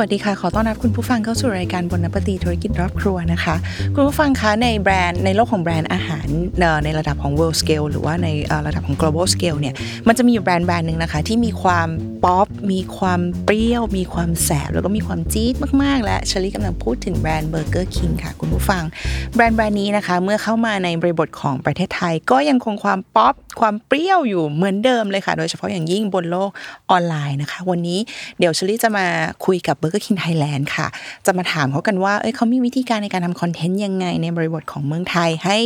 วัสดีค่ะ ขอต้อนรับคุณผู้ฟังเข้าสู่รายการบนนปตีธุรกิจรอบครัวนะคะ คุณผู้ฟังคะในแบรนด์ในโลกของแบรนด์อาหารในระดับของ world scale หรือว่าในระดับของ global scale เนี่ยมันจะมีอยู่แบรนด์แบรนด์หนึ่งนะคะ ที่มีความป๊อปมีความเปรี้ยว มีความแสบ แล้วก็มีความจี๊ดมาก ๆ และเชลี่กำลังพูดถึงแบรนด์ Burger King ค่ะ คุณผู้ฟังแบรนด์แบรนด์นี้นะคะ เมื่อเข้ามาในบริบทของประเทศไทย ก็ยังคงความป๊อปความเปรี้ยวอยู่เหมือนเดิมเลยค่ะ โดยเฉพาะอย่างยิ่งบนโลกออนไลน์นะคะ วันนี้เดี๋ยวเชลี่จะมาคุยกับ Burger King Thailand ค่ะ จะมาถามเขากันว่า เอ้ยเขามีวิธีการในการทำ content ยังไงในบริบทของเมืองไทย ให้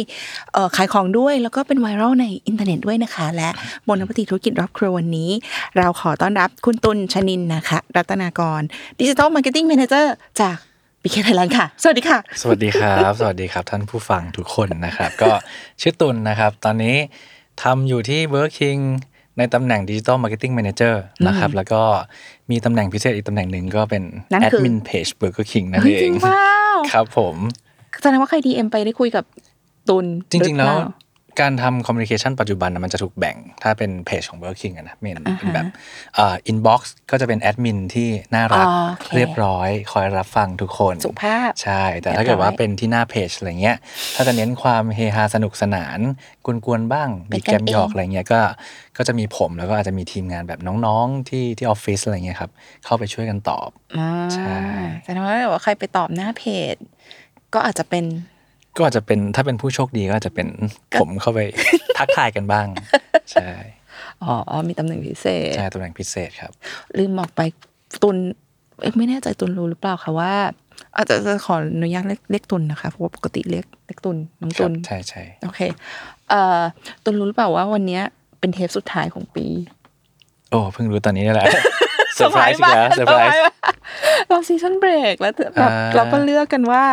ขายของด้วย แล้วก็เป็น viral ในอินเทอร์เน็ตด้วยนะคะ และ Bon Appétit ธุรกิจรอบครัววันนี้ เราขอต้อนรับคุณตุลชนินนะคะ รัตนากร Digital Marketing Manager จาก BK Thailand ค่ะ สวัสดีค่ะ สวัสดีครับ สวัสดีครับท่านผู้ฟังทุกคนนะครับ ก็ชื่อตุลนะครับ ตอนนี้ทำอยู่ที่ Burger King ในตำแหน่ง Digital Marketing Manager นะครับ แล้วก็มีตำแหน่งพิเศษอีกตำแหน่งหนึ่งก็เป็นนั่นคือ Admin Page Burger King นั่นเฮ้ยเอจริงหรือเปล่าครับผมแสดงว่าใคร DM ไปได้คุยกับตุลจริง ๆ แล้วหรือเปล่า การทำคอมมิ n i เคชันปัจจุบันนะมันจะถูกแบ่งถ้าเป็นเพจของ Burger King อะนะเป็นเป็นแบบอ่า inbox ก็จะเป็นแอดมินที่น่ารักอ๋อโอเคเรียบร้อย คอยรับฟังทุกคนสุภาพใช่ แต่ถ้าเกิดว่าเรียบร้อยเป็นที่หน้าเพจอะไรเงี้ยถ้าจะเน้นความเฮฮาสนุกสนานกวนๆบ้างเป็นกันเองมีแกมหยอกอะไรเงี้ยก็ก็จะมีผมแล้วก็อาจจะมีทีมงานแบบน้องๆที่ที่ออฟฟิศอะไรเงี้ยครับเข้าไปช่วยกันตอบอ่าใช่แสดงว่าแบบว่าใครไปตอบหน้าเพจก็อาจจะเป็น ก็อาจจะเป็นถ้าเป็นผู้โชคดีก็อาจจะเป็นผมเข้าไปทักทายกันบ้าง ใช่อ๋อมีตำแหน่งพิเศษ ใช่ตำแหน่งพิเศษครับ ลืมบอกไปตุนเอ๊ะไม่แน่ใจตุนรู้หรือเปล่าคะว่า อาจจะจะขออนุญาตเรียกเรียกตุนนะคะเพราะว่าปกติเรียกเรียกตุนน้องตุนใช่ใช่โอเคเอ่อตุนรู้หรือเปล่าว่าวันเนี้ยเป็นเทปสุดท้ายของปี โอ้เพิ่งรู้ตอนนี้นี่แหละเซอร์ไพรส์อีกแล้วเซอร์ไพรส์มากเรา season break แล้วแบบอ่าเราก็เลือกกันว่า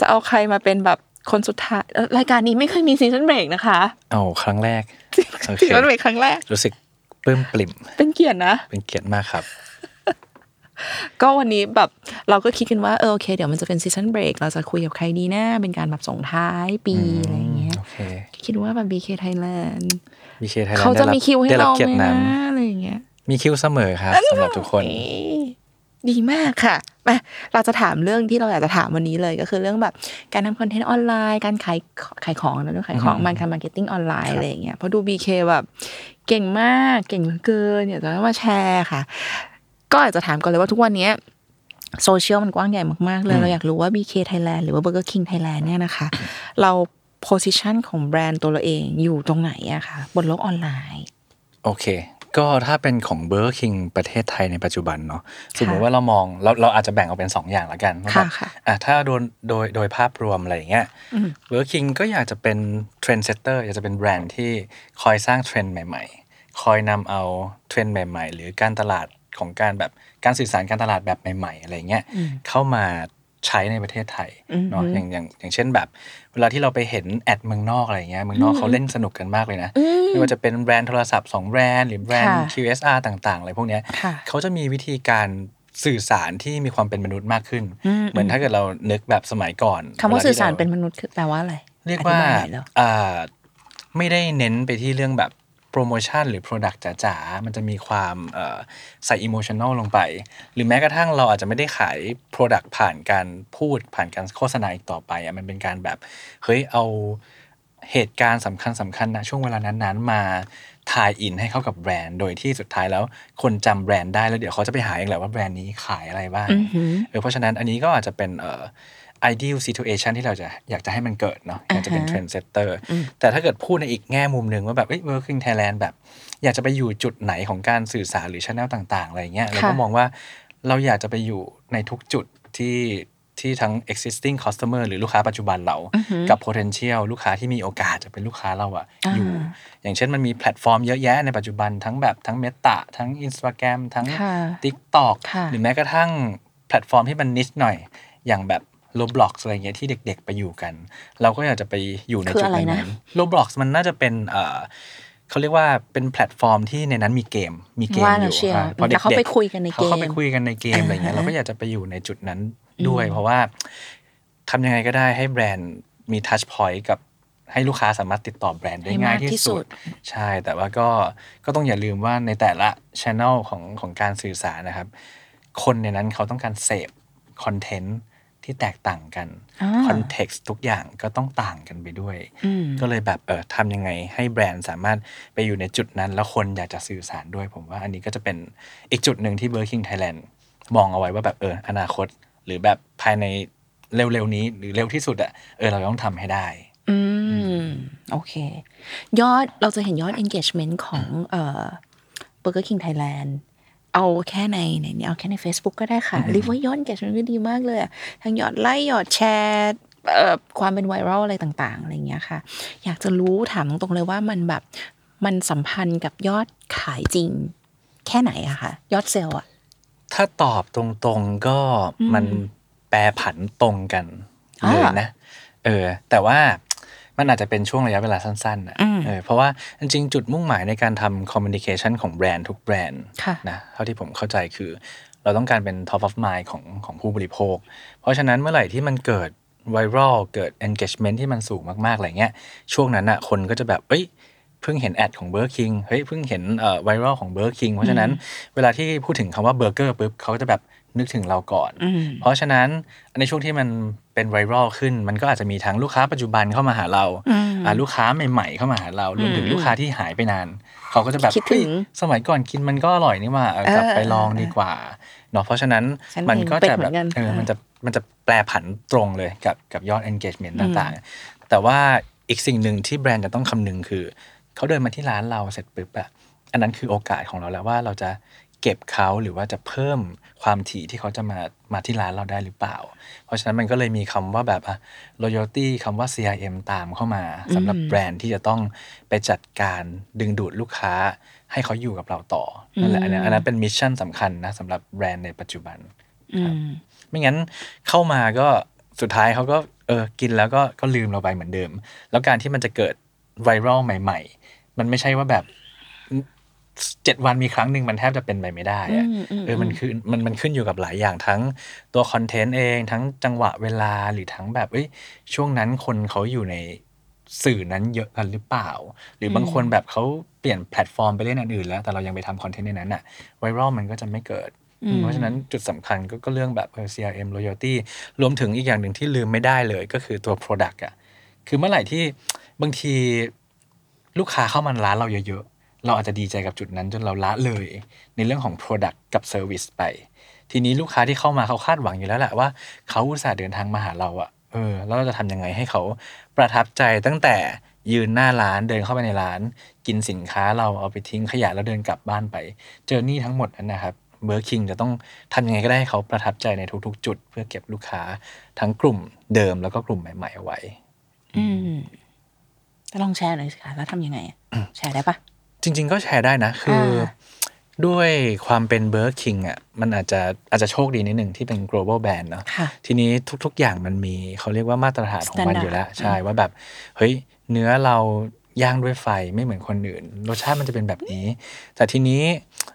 จะเอาใครมาเป็นแบบ คนสุดท้ายเอ่อรายการนี้ไม่เคยมี season break นะคะเอาครั้งแรกโอเค season break ครั้งแรก รู้สึกปลื้มปริ่ม เป็นเกียรตินะ เป็นเกียรติมากครับ ก็วันนี้แบบเราก็คิดกันว่าเออโอเค เดี๋ยวมันจะเป็น season break เราจะคุยกับใครดีนะเป็นการแบบส่งท้ายปีอะไรอย่างเงี้ยโอเคคิดว่าแบบ BK Thailand BK Thailand เขาจะมีคิวให้เราได้รับเกียรไหมตินั้นไหมนะอะไรอย่างเงี้ยมีคิวเสมอครับสำหรับทุกคนเอ้ย ดีมากค่ะมาเราจะถามเรื่องที่เราอยากจะถามวันนี้เลยก็คือเรื่องแบบการทำ content ออนไลน์ การขายขายของนะเรื่องขายของมันการ marketing ออนไลน์อะไรอย่างเงี้ยเพราะดู BK แบบเก่งมากเก่งเหลือเกินเนี่ยจะมาแชร์ค่ะ ก็อาจจะถามก่อนเลยว่าทุกวันเนี้ยโซเชียลมันกว้างใหญ่มากๆเลย เราอยากรู้ว่า BK Thailand หรือว่า Burger King Thailand เนี่ยนะคะ เรา position ของแบรนด์ตัวเราเองอยู่ตรงไหนอะคะบนโลกออนไลน์ โอเค ก็ถ้าเป็นของเบอร์ k คิงประเทศไทยในปัจจุบันเนาะสมมติว่าเรามองเราเราอาจจะแบ่งออกเป็น 2 อย่างละกันว่าค่ะแบบค่ะอะถ้าโดยโดยโดยภาพรวมอะไรอย่างเงี้ยเบอร์ k คิงก็อยากจะเป็น trendsetter อยากจะเป็นแบรนด์ที่คอยสร้างเทรนด์ใหม่ ๆ คอยนำเอาเทรนด์ใหม่ ๆ หรือการตลาดของการแบบการสื่อสารการตลาดแบบใหม่ ๆ อะไรเงี้ยเข้ามา ใช้ในประเทศไทยเนาะอย่างอย่างอย่างเช่นแบบ เวลาที่เราไปเห็นแอดเมืองนอกอะไรเงี้ยเมืองนอกเขาเล่นสนุกกันมากเลยนะไม่ว่าจะเป็นแบรนด์โทรศัพท์สองแบรนด์หรือแบรนด์ค่ะ QSR ต่างๆอะไรพวกเนี้ยค่ะเขาจะมีวิธีการสื่อสารที่มีความเป็นมนุษย์มากขึ้นอืมเหมือนถ้าเกิดเรานึกแบบสมัยก่อนคำว่าลที่สื่อสารเเป็นมนุษย์คือแปลว่าอะไรเรียกว่าอธิบหน่อยเหรออ่าไม่ได้เน้นไปที่เรื่องแบบ โปรโมชั่นหรือ Product จ๋าๆ มันจะมีความเอ่อใส่อิโมชัน a ลลงไป หรือแม้กระทั่งเราอาจจะไม่ได้ขาย Product ผ่านการพูดผ่านการโฆษณาอีกต่อไปอะมันเป็นการแบบเฮ้ยเอาเหตุการณ์สำคัญสำคัญนะช่วงเวลานั้นๆ มาทายอินให้เข้ากับแบรนด์ โดยที่สุดท้ายแล้วคนจำแบรนด์ได้แล้วเดี๋ยวเขาจะไปหาเองแหละว่าแบรนด์นี้ขายอะไรบ้างเออเพราะฉะนั้นอันนี้ก็อาจจะเป็นเอ่อ ideal situation ที่เราจะอยากจะให้มันเกิดเนาะอยากจะเป็นอ่าฮะ trend setter แต่ถ้าเกิดพูดในอีกแง่มุมหนึ่งว่าแบบเอ้ย Burger King Thailand แบบ อยากจะไปอยู่จุดไหนของการสื่อสารหรือช anel ต่าง ๆ อะไรเงี้ยเราก็มองว่าเราอยากจะไปอยู่ในทุกจุดที่ที่ทั้ง existing customer หรือลูกค้าปัจจุบันเรา กับ potential ลูกค้าที่มีโอกาสจะเป็นลูกค้าเราอะอยู่ อย่างเช่นมันมีแพลตฟอร์มเยอะแยะในปัจจุบันทั้งแบบทั้ง Meta ทั้ง Instagram ทั้งค่ะ TikTok ค่ะหรือแม้กระทั่งแพลตฟอร์มที่มัน niche หน่อย อย่างแบบ Roblox อะไรเงี้ยที่เด็ก ๆ ไปอยู่กัน เราก็อยากจะไปอยู่ในคือจุดอะไรนะนั้น Roblox มันน่าจะเป็นเอ่อเขาเรียกว่าเป็นแพลตฟอร์มที่ในนั้นมีเกม มีเกมอยู่ว่าแล้วเชียวอะพอแต่เขาเด็กๆไปคุยกันในเกมเขาเข้าไปคุยกันในเกมอะไรเงี้ยอ่าเราก็อยากจะไปอยู่ในจุดนั้นด้วย เพราะว่าทำยังไงก็ได้ให้แบรนด์มี touchpoint กับให้ลูกค้าสามารถติดต่อแบรนด์ได้ให้ง่ายมากที่สุสุดใช่แต่ว่าก็ก็ต้องอย่าลืมว่าในแต่ละช ANNEL ของของการสื่อสารนะครับ คนในนั้นเขาต้องการเสพคอนเทนต์ ที่แตกต่างกันอ่า context ทุกอย่างก็ต้องต่างกันไปด้วยอืมก็เลยแบบเออทำยังไงให้แบรนด์สามารถไปอยู่ในจุดนั้น แล้วคนอยากจะสื่อสารด้วย ผมว่าอันนี้ก็จะเป็นอีกจุดหนึ่งที่ Burger King Thailand มองเอาไว้ว่าแบบเอออนาคต หรือแบบภายในเร็วๆนี้หรือเร็วที่สุดอะเออเราต้องทำให้ได้อืมโอเค ยอดเราจะเห็นยอด engagement ของเอ่อ Burger King Thailand เอาแค่ในในนี้เอาแค่ใน Facebook ก็ได้ค่ะเรียกว่ายอด engagement ก็ดีมากเลยอะทั้งยอดไลค์ยอดแชร์เอ่อความเป็นไวรัลอะไรต่างๆอะไรอย่างเงี้ยค่ะ อยากจะรู้ถามตรงๆเลยว่ามันแบบมันสัมพันธ์กับยอดขายจริง แค่ไหนอะคะยอดเซลล์อะถ้าตอบตรงๆก็มันแปรผันตรงกันอ่าเลยนะเออแต่ว่า มันอาจจะเป็นช่วงระยะเวลาสั้นๆนะอืมเออเพราะว่าจริงๆ จุดมุ่งหมายในการทำคอมมิ n นิเคชันของแบรนด์ทุกแบรนด์ค่ะนะเท่าที่ผมเข้าใจคือ เราต้องการเป็น top of mind ของของผู้บริโภค เพราะฉะนั้นเมื่อไหร่ที่มันเกิดไวรัลเกิด engagement ที่มันสูงมากๆอะไรเงี้ยช่วงนั้นอะคนก็จะแบบเอ้ยเพิ่งเห็น ad ของเบอร์คิงเฮ้ยเพิ่งเห็นเอ่อไวรัลของเบอร์คิงเพราะฉะนั้นเวลาที่พูดถึงคำว่าเบอร์เกอร์ปุ๊บเขาก็จะแบบ นึกถึงเราก่อนอืมเพราะฉะนั้นในช่วงที่มันเป็นไวรัลขึ้น มันก็อาจจะมีทั้งลูกค้าปัจจุบันเข้ามาหาเราอืมอ่าลูกค้าใหม่ ๆ เข้ามาหาเรารวมถึงอืมลูกค้าที่หายไปนาน เขาก็จะแบบคิดถึงเฮ้ยสมัยก่อนกินมันก็อร่อยนี่หว่าเออกลับไปลองดีกว่าเนาะเพราะฉะนั้นฉันมันก็เห็นเป็ดจะเหมืแบบอนกันเออค่ะมันจะมันจะแปรผันตรงเลยกับกับยอด engagement ต่างๆ แต่ว่าอีกสิ่งหนึ่งที่แบรนด์จะต้องคำนึงคือ เขาเดินมาที่ร้านเราเสร็จปุ๊บอะอันนั้นคือโอกาสของเราแล้วว่าเราจะ เก็บเขาหรือว่าจะเพิ่มความถี่ที่เขาจะมามาที่ร้านเราได้หรือเปล่า เพราะฉะนั้นมันก็เลยมีคำว่าแบบอะ loyalty คำว่า CRM ตามเข้ามาสำหรับแบรนด์ที่จะต้องไปจัดการดึงดูดลูกค้า ให้เขาอยู่กับเราต่ออนั่นแหละอันนั้นอันนั้นเป็น mission สำคัญนะสำหรับแบรนด์ในปัจจุบันอืมไม่งั้นเข้ามาก็สุดท้ายเขาก็เออกินแล้วก็ก็ลืมเราไปเหมือนเดิม แล้วการที่มันจะเกิดไวรัลใหม่ ๆ มันไม่ใช่ว่าแบบ เจ็ดวันมีครั้งหนึ่งมันแทบจะเป็นไปไม่ได้อะอืมอืมเออมันคือมันมันขึ้นอยู่กับหลายอย่างทั้งตัวคอนเทนต์เองทั้งจังหวะเวลาหรือทั้งแบบเอ้ยช่วงนั้นคนเขาอยู่ในสื่อนั้นเยอะกันหรือเปล่า หรือบางคนแบบเขาเปลี่ยนแพลตฟอร์มไปเล่นอันอื่นแล้ว แต่เรายังไปทำคอนเทนต์ในนั้นอะไวรัลมันก็จะไม่เกิด เพราะฉะนั้นจุดสำคัญก็ก็เรื่องแบบเออ CRM loyalty รวมถึงอีกอย่างหนึ่งที่ลืมไม่ได้เลยก็คือตัว Product อะคือเมื่อไหร่ที่บางทีลูกค้าเข้ามาร้านเราเยอะๆ เราอาจจะดีใจกับจุดนั้นจนเราละเลย ในเรื่องของ Product กับ Service ไป ทีนี้ลูกค้าที่เข้ามาเขาคาดหวังอยู่แล้วแหละว่าเขาอุตส่าห์เดินทางมาหาเราอะเออแล้วเราจะทำยังไงให้เขาประทับใจตั้งแต่ยืนหน้าร้านเดินเข้าไปในร้าน กินสินค้าเราเอาไปทิ้งขยะแล้วเดินกลับบ้านไป เจอนี่ทั้งหมดนั้นนะครับเบอร์คิงจะต้องทำยังไงก็ได้ให้เขาประทับใจในทุกๆ จุด เพื่อเก็บลูกค้าทั้งกลุ่มเดิมแล้วก็กลุ่มใหม่ๆเอาไว้ อืมจะลองแชร์หน่อยสิคะแล้วทำยังไงแชร์ได้ปะ ริง ๆ ก็แชร์ได้นะ คืออาด้วยความเป็นเบอร์คิงอะมันอาจจะอาจจะโชคดีนิดหนึ่งที่เป็น global brand เนาะค่ะ ทีนี้ทุก ๆ อย่างมันมีเขาเรียกว่ามาตรฐานของมัน Standard อยู่แล้ว ใช่ว่าแบบ เฮ้ย เนื้อเราย่างด้วยไฟไม่เหมือนคนอื่น รสชาติมันจะเป็นแบบนี้ แต่ทีนี้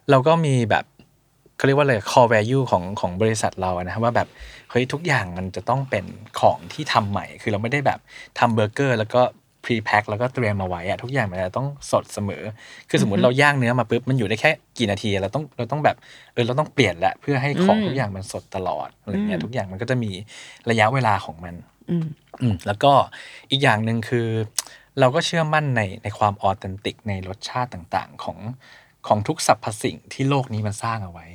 เราก็มีแบบเขาเรียกว่าอะไร core value ของของบริษัทเราอะนะว่าแบบ เฮ้ย ทุกอย่างมันจะต้องเป็นของที่ทำใหม่ คือเราไม่ได้แบบทำเบอร์เกอร์ แล้วก็ pre pack แล้วก็เตรียมมาไว้อะทุกอย่างมันจะต้องสดเสมอ คือสมมติเราย่างเนื้อมาปุ๊บมันอยู่ได้แค่กี่นาทีเราต้องเราต้องแบบเออเราต้องเปลี่ยนละเพื่อให้ของทุกอย่างมันสดตลอดอะไรเงี้ยทุกอย่างมันก็จะมีระยะเวลาของมันอืมอืมแล้วก็อีกอย่างหนึ่งคือ เราก็เชื่อมั่นในในความออเทนติกในรสชาติต่างๆ ของของทุกสรรพสิ่งที่โลกนี้มันสร้างเอาไว้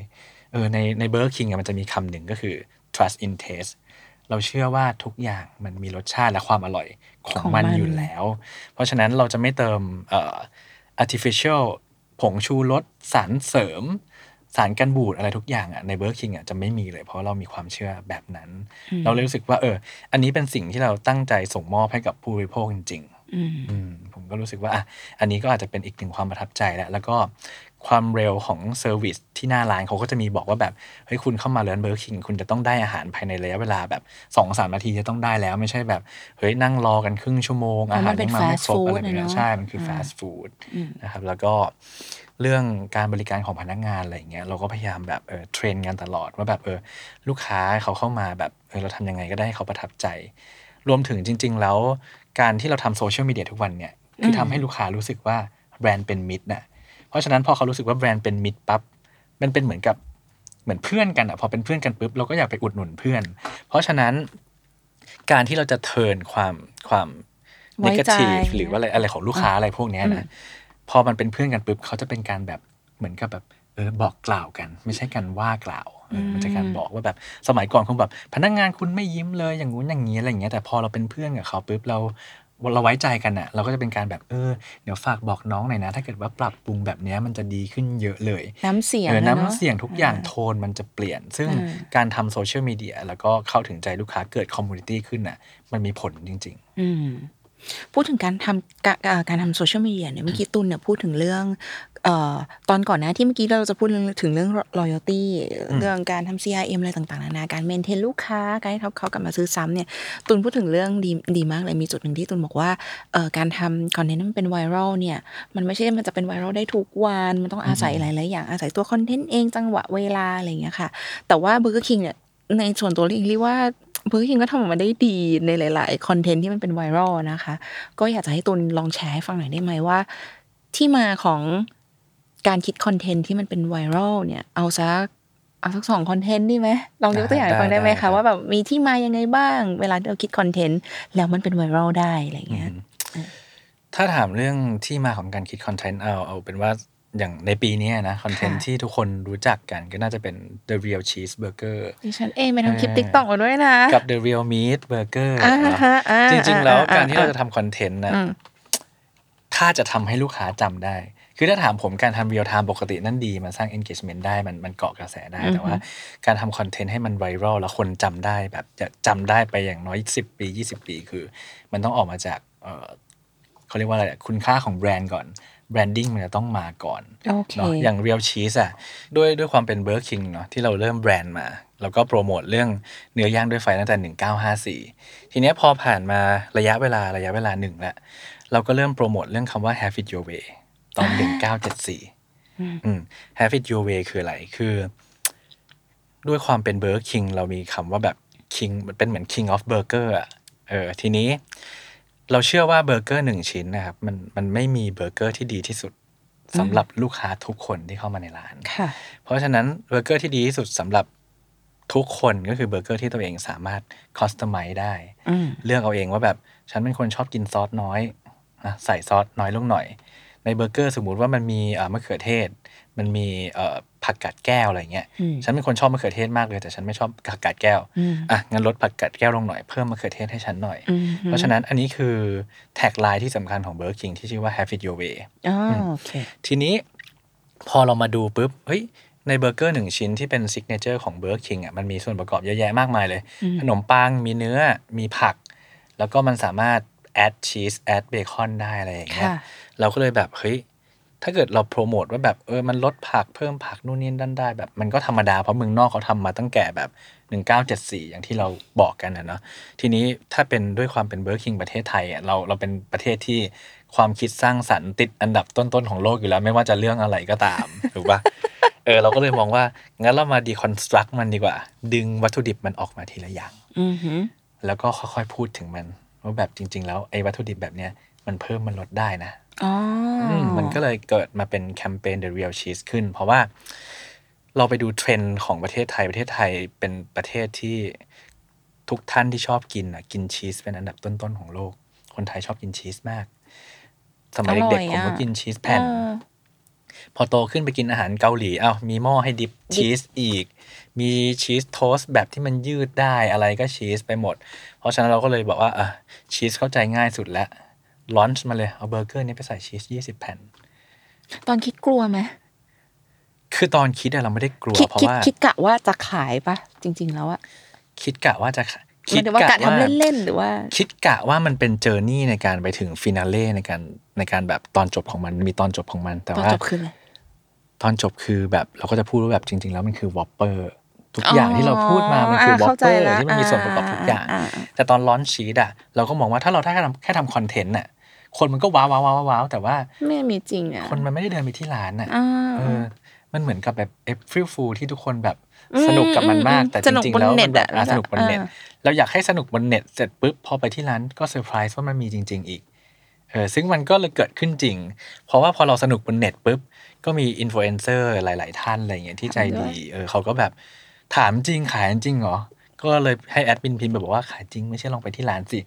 เออในในเบอร์คิงมันจะมีคำหนึ่งก็คือ trust in taste เราเชื่อว่าทุกอย่างมันมีรสชาติและความอร่อยของของมันมัน อยู่แล้ว เพราะฉะนั้นเราจะไม่เติมเอ่อ artificial ผงชูรสสารเสริม สารกันบูดอะไรทุกอย่างอะในเบอร์คิงอะจะไม่มีเลย เพราะเรามีความเชื่อแบบนั้นเราเลยรู้สึกว่าเออ อันนี้เป็นสิ่งที่เราตั้งใจส่งมอบให้กับผู้บริโภคจริงอืมอืม ผมก็รู้สึกว่าอะอันนี้ก็อาจจะเป็นอีกหนึ่งความประทับใจแหละแล้วก็ความเร็วของ service ที่หน้าร้านเขาก็จะมีบอกว่าแบบเฮ้ยคุณเข้ามาเลินเบอร์คิงคุณจะต้องได้อาหารภายในระยะเวลาแบบสองสามนาทีจะต้องได้แล้วไม่ใช่แบบเฮ้ยนั่งรอกันครึ่งชั่วโมงเพราะอาหารมันเป็นยังมาไม่ fast ครบ food อะไรแบบอะนี้เนอะใช่ มันคือฟาสต์ฟู้ดนะครับแล้วก็เรื่องการบริการของพนักงานอะไรอย่างเงี้ยเราก็พยายามแบบเออ train กันตลอดว่าแบบเออลูกค้าเขาเข้ามาแบบเออเราทำยังไงก็ได้ให้เขาประทับใจ รวมถึงจริง ๆ แล้ว การที่เราทำโซเชียลมีเดียทุกวันเนี่ยคือทำให้ลูกค้ารู้สึกว่าแบรนด์เป็นมิตรน่ะเพราะฉะนั้นพอเขารู้สึกว่าแบรนด์เป็นมิตรปั๊บมันเป็นเหมือนกับเหมือนเพื่อนกันอะพอเป็นเพื่อนกันปุ๊บเราก็อยากไปอุดหนุนเพื่อน เพราะฉะนั้นการที่เราจะเทิร์นความความไว้ใจ negative หรือว่าอะไรอะไรของลูกค้าอะไรพวกเนี้ยนะพอมันเป็นเพื่อนกันปุ๊บเขาจะเป็นการแบบเหมือนกับแบบเออบอกกล่าวกัน ไม่ใช่การว่ากล่าวเออมันจะการบอกว่าแบบสมัยก่อนคงแบบ พนักงานคุณไม่ยิ้มเลยอย่างงู้นอย่างนี้อะไรอย่างเงี้ยแต่พอเราเป็นเพื่อนกับเขาปุ๊บเราเราไว้ใจกันอะเราก็จะเป็นการแบบเออเดี๋ยวฝากบอกน้องหน่อยนะ ถ้าเกิดว่าปรับปรุงแบบเนี้ยมันจะดีขึ้นเยอะเลย น้ำเสียงเอออะเนอะน้ำเสียงทุกอย่างโทนมันจะเปลี่ยน ซึ่งอืมการทำโซเชียลมีเดียแล้วก็เข้าถึงใจลูกค้าเกิด community ขึ้นน่ะมันมีผลจริงอืม พูดถึงการทำกะอ่าการทำโซเชียลมีเดียเนี่ยเมื่อกี้ตุลเนี่ยพูดถึงเรื่องเอ่อตอนก่อนหนะที่เมื่อกี้เราจะพูดเรื่องถึงเรื่อง loyalty เรื่องการทำ CRM อะไรต่างๆนานาการ maintain ลูกค้าการให้เขาเขากลับมาซื้อซ้ำเนี่ยตุลพูดถึงเรื่องดีดีมากเลยมีจุดหนึ่งที่ตุลบอกว่าเอ่อการทำคอนเทนต์มันเป็นไวรัลเนี่ยมันไม่ใช่มันจะเป็นไวรัลได้ทุกวันมันต้องอาศัยหลายๆอย่างอาศัยตัวคอนเทนต์เองจังหวะเวลาอะไรอย่างเงี้ยค่ะแต่ว่า Burger King เนี่ยในส่วนตัวลิงเรียกว่า เบอร์คิงก็ทำออกมาได้ดีในหลาย ๆ คอนเทนต์ที่มันเป็นไวรัลนะคะ ก็อยากจะให้ตุลลองแชร์ให้ฟังหน่อยได้ไหมว่า ที่มาของการคิดคอนเทนต์ที่มันเป็นไวรัลเนี่ย เอาสักเอาสักสองคอนเทนต์ดีไหมลองยกตัวอย่างให้ฟังได้ไหมได้ได้ครัคะบว่าแบบมีที่มายังไงบ้าง เวลาที่เราคิดคอนเทนต์แล้วมันเป็นไวรัลได้อะไรเงี้ยๆถ้าถามเรื่องที่มาของการคิดคอนเทนต์เอาเอาเป็นว่า อย่างในปีนี้นะ คอนเทนต์ค่ะที่ทุกคนรู้จักกันก็น่าจะเป็น The Real Cheeseburger ดิฉันเองไปทำคลิปเออ TikTok มาด้วยนะ กับ The Real Meat Burger อ่าเนอะฮะอ่าจริง ๆ แล้วอ่าการที่เราอ่าจะทำคอนเทนต์นะอืมถ้าจะทำให้ลูกค้าจำได้ คือถ้าถามผมการทำ real time ปกตินั่นดี มันสร้าง engagement ได้มันมันเกาะกระแสได้ แต่ว่า การทำคอนเทนต์ให้มันไวรัลแล้วคนจำได้แบบจะจำได้ไปอย่างน้อย 10 ปี 20 ปี คือ มันต้องออกมาจากเอ่อเขาเรียกว่าอะไรอะคุณค่าของแบรนด์ก่อน แบรนดิ้งมันจะต้องมาก่อนโอเคเนาะอย่าง Real Cheese อะด้วยด้วยความเป็นเบอร์คิงเนาะที่เราเริ่มแบรนด์มา แล้วก็โปรโมทเรื่องเนื้อย่างด้วยไฟตั้งแต่ 1954 ทีเนี้ยพอผ่านมาระยะเวลาระยะเวลาหนึ่งแล้วเราก็เริ่มโปรโมทเรื่องคำว่า Have it your way ตอน 1974 อืม Have it your way คืออะไร คือ ด้วยความเป็นเบอร์คิงเรามีคำว่าแบบ King มันเป็นเหมือน King of Burger อะเออทีนี้ เราเชื่อว่าเบอร์เกอร์หนึ่งชิ้นนะครับ มันมันไม่มีเบอร์เกอร์ที่ดีที่สุดสำหรับลูกค้าทุกคนที่เข้ามาในร้าน ค่ะ เพราะฉะนั้นเบอร์เกอร์ที่ดีที่สุดสำหรับทุกคนก็คือเบอร์เกอร์ที่ตัวเองสามารถ customize ได้ อืม เลือกเอาเองว่าแบบฉันเป็นคนชอบกินซอสน้อยนะใส่ซอสน้อยลงหน่อย ในเบอร์เกอร์สมมุติว่ามันมีเอ่อมะเขือเทศ มันมีเอ่อผักกาดแก้วอะไรเงี้ยอืมฉันเป็นคนชอบมะเขือเทศมากเลยแต่ฉันไม่ชอบผักกาดแก้วอืมอะงั้นลดผักกาดแก้วลงหน่อยเพิ่มมะเขือเทศให้ฉันหน่อยอืมเพราะฉะนั้นอันนี้คือtagline ที่สำคัญของ Burger King ที่ชื่อว่า Have it your way อ๋อโอเคทีนี้พอเรามาดูปุ๊บเฮ้ยในเบอร์เกอร์หนึ่งชิ้นที่เป็น signature ของ Burger King อะมันมีส่วนประกอบเยอะแยะมากมายเลย ขนมปังมีเนื้อมีผัก แล้วก็มันสามารถ add ชีส add เบคอนได้อะไรอย่างเงี้ยค่ะเราก็เลยแบบเฮ้ย ถ้าเกิดเราโปรโมทว่าแบบเออมันลดผักเพิ่มผักนู่นนี่นั่นได้แบบมันก็ธรรมดา เพราะเมืองนอกเขาทำมาตั้งแต่แบบ 1974 อย่างที่เราบอกกันนะเนาะทีนี้ถ้าเป็นด้วยความเป็นเบอร์คิงประเทศไทยอะเราเราเป็นประเทศที่ความคิดสร้างสรรค์ติดอันดับต้นๆของโลกอยู่แล้ว ไม่ว่าจะเรื่องอะไรก็ตามถูกปะเออเราก็เลยมองว่า งั้นเรามาดีคอนสตรักมันดีกว่า ดึงวัตถุดิบมันออกมาทีละอย่างอือหือแล้วก็ค่อยๆพูดถึงมันว่าแบบจริง ๆ แล้วไอ้วัตถุดิบแบบเนี้ย มันเพิ่มมันลดได้นะอ๋ออมมันก็เลยเกิดมาเป็นแคมเปญ The Real Cheese ขึ้น เพราะว่าเราไปดูเทรนด์ของประเทศไทยประเทศไทยเป็นประเทศที่ทุกท่านที่ชอบกินอะกินชีสเป็นอันดับต้นๆของโลก คนไทยชอบกินชีสมาก สมัยเด็กๆผมก็อะกินชีสแผ่นอร่อยเออพอโตขึ้นไปกินอาหารเกาหลีอ้าวมีหม้อให้ dip ชีสอีก มีชีส toast แบบที่มันยืดได้อะไรก็ชีสไปหมด เพราะฉะนั้นเราก็เลยบอกว่าอะชีสเข้าใจง่ายสุดแล้ว launch มาเลย เอาเบอร์เกอร์นี้ไปใส่ชีส20แผ่น ตอนคิดกลัวไหมคือตอนคิดอะเราไม่ได้กลัวคิดเพราะคิดว่าคิดกะว่าจะขายปะจริง ๆ แล้วอะคิดกะว่าจะขายหมายถึงว่าการทำเล่นๆหรือว่า คิดกะว่ามันเป็น journey ในการไปถึง finale ในการในการแบบตอนจบของมันมีตอนจบของมัน แต่ตอนว่าจบคืออะไรตอนจบคือแบบเราก็จะพูดว่าแบบจริง ๆ แล้วมันคือ Whopper ทุกอย่างที่เราพูดมามันคือ Whopper เข้าเปใจละที่มันมีส่วนประกอบทุกอย่างอ่าอ่าอ่าแต่ตอน launch ชีสอะเราก็มองว่าถ้าเราแค่ทำแค่ทำคอนเทนต์อะ คนมันก็ว้าวว้าวว้าวว้าวแต่ว่าไม่มีจริงอะคนมันไม่ได้เดินไปที่ร้านอะอ่าเออ มันเหมือนกับแบบ April Fool ที่ทุกคนแบบสนุกกับมันมากอืมแต่จริงๆแล้วมันแบบสนุกบนเน็ตอะอะสนุกบนเน็ตอ่าเราอยากให้สนุกบนเน็ตเสร็จปุ๊บพอไปที่ร้านก็เซอร์ไพรส์ว่ามันมีจริง ๆ อีกเออซึ่งมันก็เลยเกิดขึ้นจริง เพราะว่าพอเราสนุกบนเน็ตปุ๊บ ก็มีอินฟลูเอนเซอร์หลาย ๆ ท่านอะไรอย่างเงี้ยที่ใจดี เออเขาก็แบบถามจริงขายจริงเหรอ ก็เลยให้แอดมินพิมพ์ไปบอกว่าขายจริงไม่ใช่ลองไปที่ร้านสิ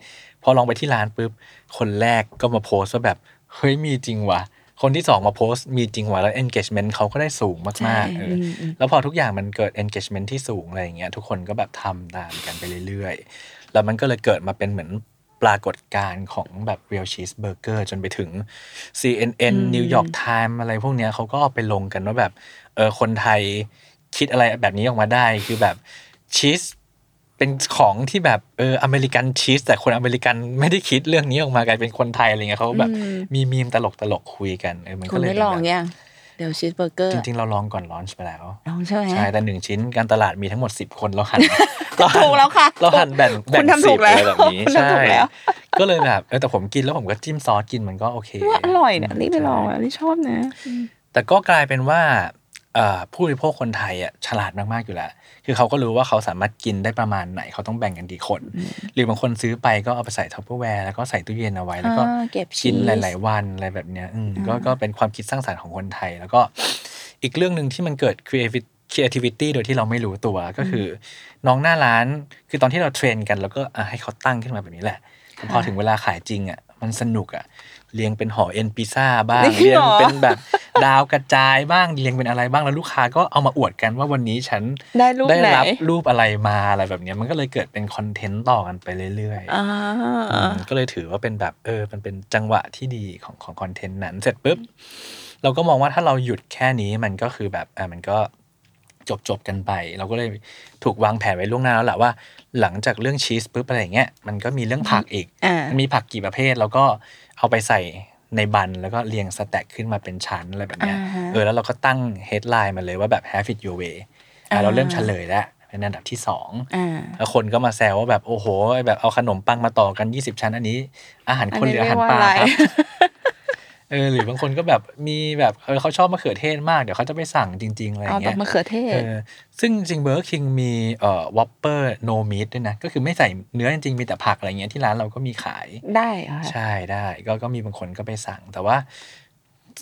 พอลองไปที่ร้านปุ๊บคนแรกก็มาโพสต์ว่าแบบเฮ้ยมีจริงว่ะคนที่สองมาโพสต์มีจริงว่ะแล้ว engagement เขาก็ได้สูงใช่มากๆเอออมอืมแล้วพอทุกอย่างมันเกิด engagement ที่สูงอะไรอย่างเงี้ยทุกคนก็แบบทำตามกันไปเรื่อยๆ แล้วมันก็เลยเกิดมาเป็นเหมือนปรากฏการณ์ของแบบ real cheeseburger จนไปถึง CNN New York Times อะไรพวกเนี้ยเขาก็เอาไปลงกันว่าแบบเออคนไทยคิดอะไรแบบนี้ออกมาได้คือแบบชีส เป็นของที่แบบเอออเมริกันชีสแต่คนอเมริกันไม่ได้คิดเรื่องนี้ออกมากลายเป็นคนไทยอะไรเงี้ยเขาก็แบบอืมมีมีมตลกตลกๆคุยกันเออมันคุก็ณเลยได้เป็นลองแบบยังเดี๋ยวชีสเบอร์เกอร์จริงๆเราลองก่อนลอนช์ไปแล้วลองใช่ไหมใช่แต่หนึ่งชิ้นการตลาดมีทั้งหมดสิบคนเราหันถูกแล้วค่ะเราหันแบ่งคุแบ่ณงทำถูสิบกแล้วอะไรแบบนี้คุณทำใช่ถูกแล้วก็เลยแบบเออแต่ผมกินแล้วผมก็จิ้มซอสกินมันก็โอเคว่าอร่อยนะนี่ไปลองใช่อะนี่ชอบนะแต่ก็กลายเป็นว่าเอ่อ ผู้บริโภคคนไทยอะฉลาดมาก ๆ อยู่แล้ว คือเขาก็รู้ว่าเขาสามารถกินได้ประมาณไหน เขาต้องแบ่งกันกี่คน หรือบางคนซื้อไปก็เอาไปใส่ Tupperware แล้วก็ใส่ตู้เย็นเอาไว้ แล้วก็อ่าเก็บกินชีสหลาย ๆ วันอะไรแบบเนี้ยอืมก็ก็เป็นความคิดสร้างสรรค์ของคนไทย แล้วก็อีกเรื่องหนึ่งที่มันเกิด creativity creativity โดยที่เราไม่รู้ตัวก็คือ น้องหน้าร้าน คือตอนที่เรา train กัน แล้วก็อะให้เขาตั้งขึ้นมาแบบนี้แหละแต่พอถึงเวลาขายจริงอะมันสนุกอะ เรียงเป็นห่อเอ็นพิซซ่าบ้างนี่เรียเหงรอเป็นแบบดาวกระจายบ้างเรียงเป็นอะไรบ้างแล้วลูกค้าก็เอามาอวดกันว่าวันนี้ฉันได้รูปได้ไหนรับรูปอะไรมาอะไรแบบเนี้ยมันก็เลยเกิดเป็นคอนเทนต์ต่อกันไปเรื่อยๆอ่าอืมก็เลยถือว่าเป็นแบบเออมันเป็นจังหวะที่ดีของของคอนเทนต์นั้น เสร็จปุ๊บเราก็มองว่าถ้าเราหยุดแค่นี้มันก็คือแบบอ่ามันก็จบจบกันไป เราก็เลยถูกวางแผนไว้ล่วงหน้าแล้วแหละว่า หลังจากเรื่องชีสปุ๊บอะไรอย่างเงี้ยมันก็มีเรื่องผักอีกอ่ามันมีผักกี่ประเภทแล้วก็ เอาไปใส่ใน bun แล้วก็เรียง stack ขึ้นมาเป็นชั้นอะไรแบบเนี้ยอ่าฮะเออแล้วเราก็ตั้ง headline มาเลยว่าแบบ have it your way อะอ่าเราเริ่มเฉลยแล้วเป็นอันดับที่สองอ่าแล้วคนก็มาแซวว่าแบบโอ้โหแบบเอาขนมปังมาต่อกัน 20 ชั้นอันนี้ อาหารคนหรืออาหารปลาครับ เออหรือบางคนก็แบบมีแบบเออเขาชอบมะเขือเทศมากเดี๋ยวเขาจะไปสั่งจริง ๆ อะไรอย่างเงี้ยเอาแบบมะเขือเทศเออซึ่งจริง Burger King มีเอ่อ Whopper no meat ด้วยนะ ก็คือไม่ใส่เนื้อจริงๆ มีแต่ผักอะไรเงี้ยที่ร้านเราก็มีขายได้เหรอค่ะใช่ได้ก็ก็มีบางคนก็ไปสั่งแต่ว่า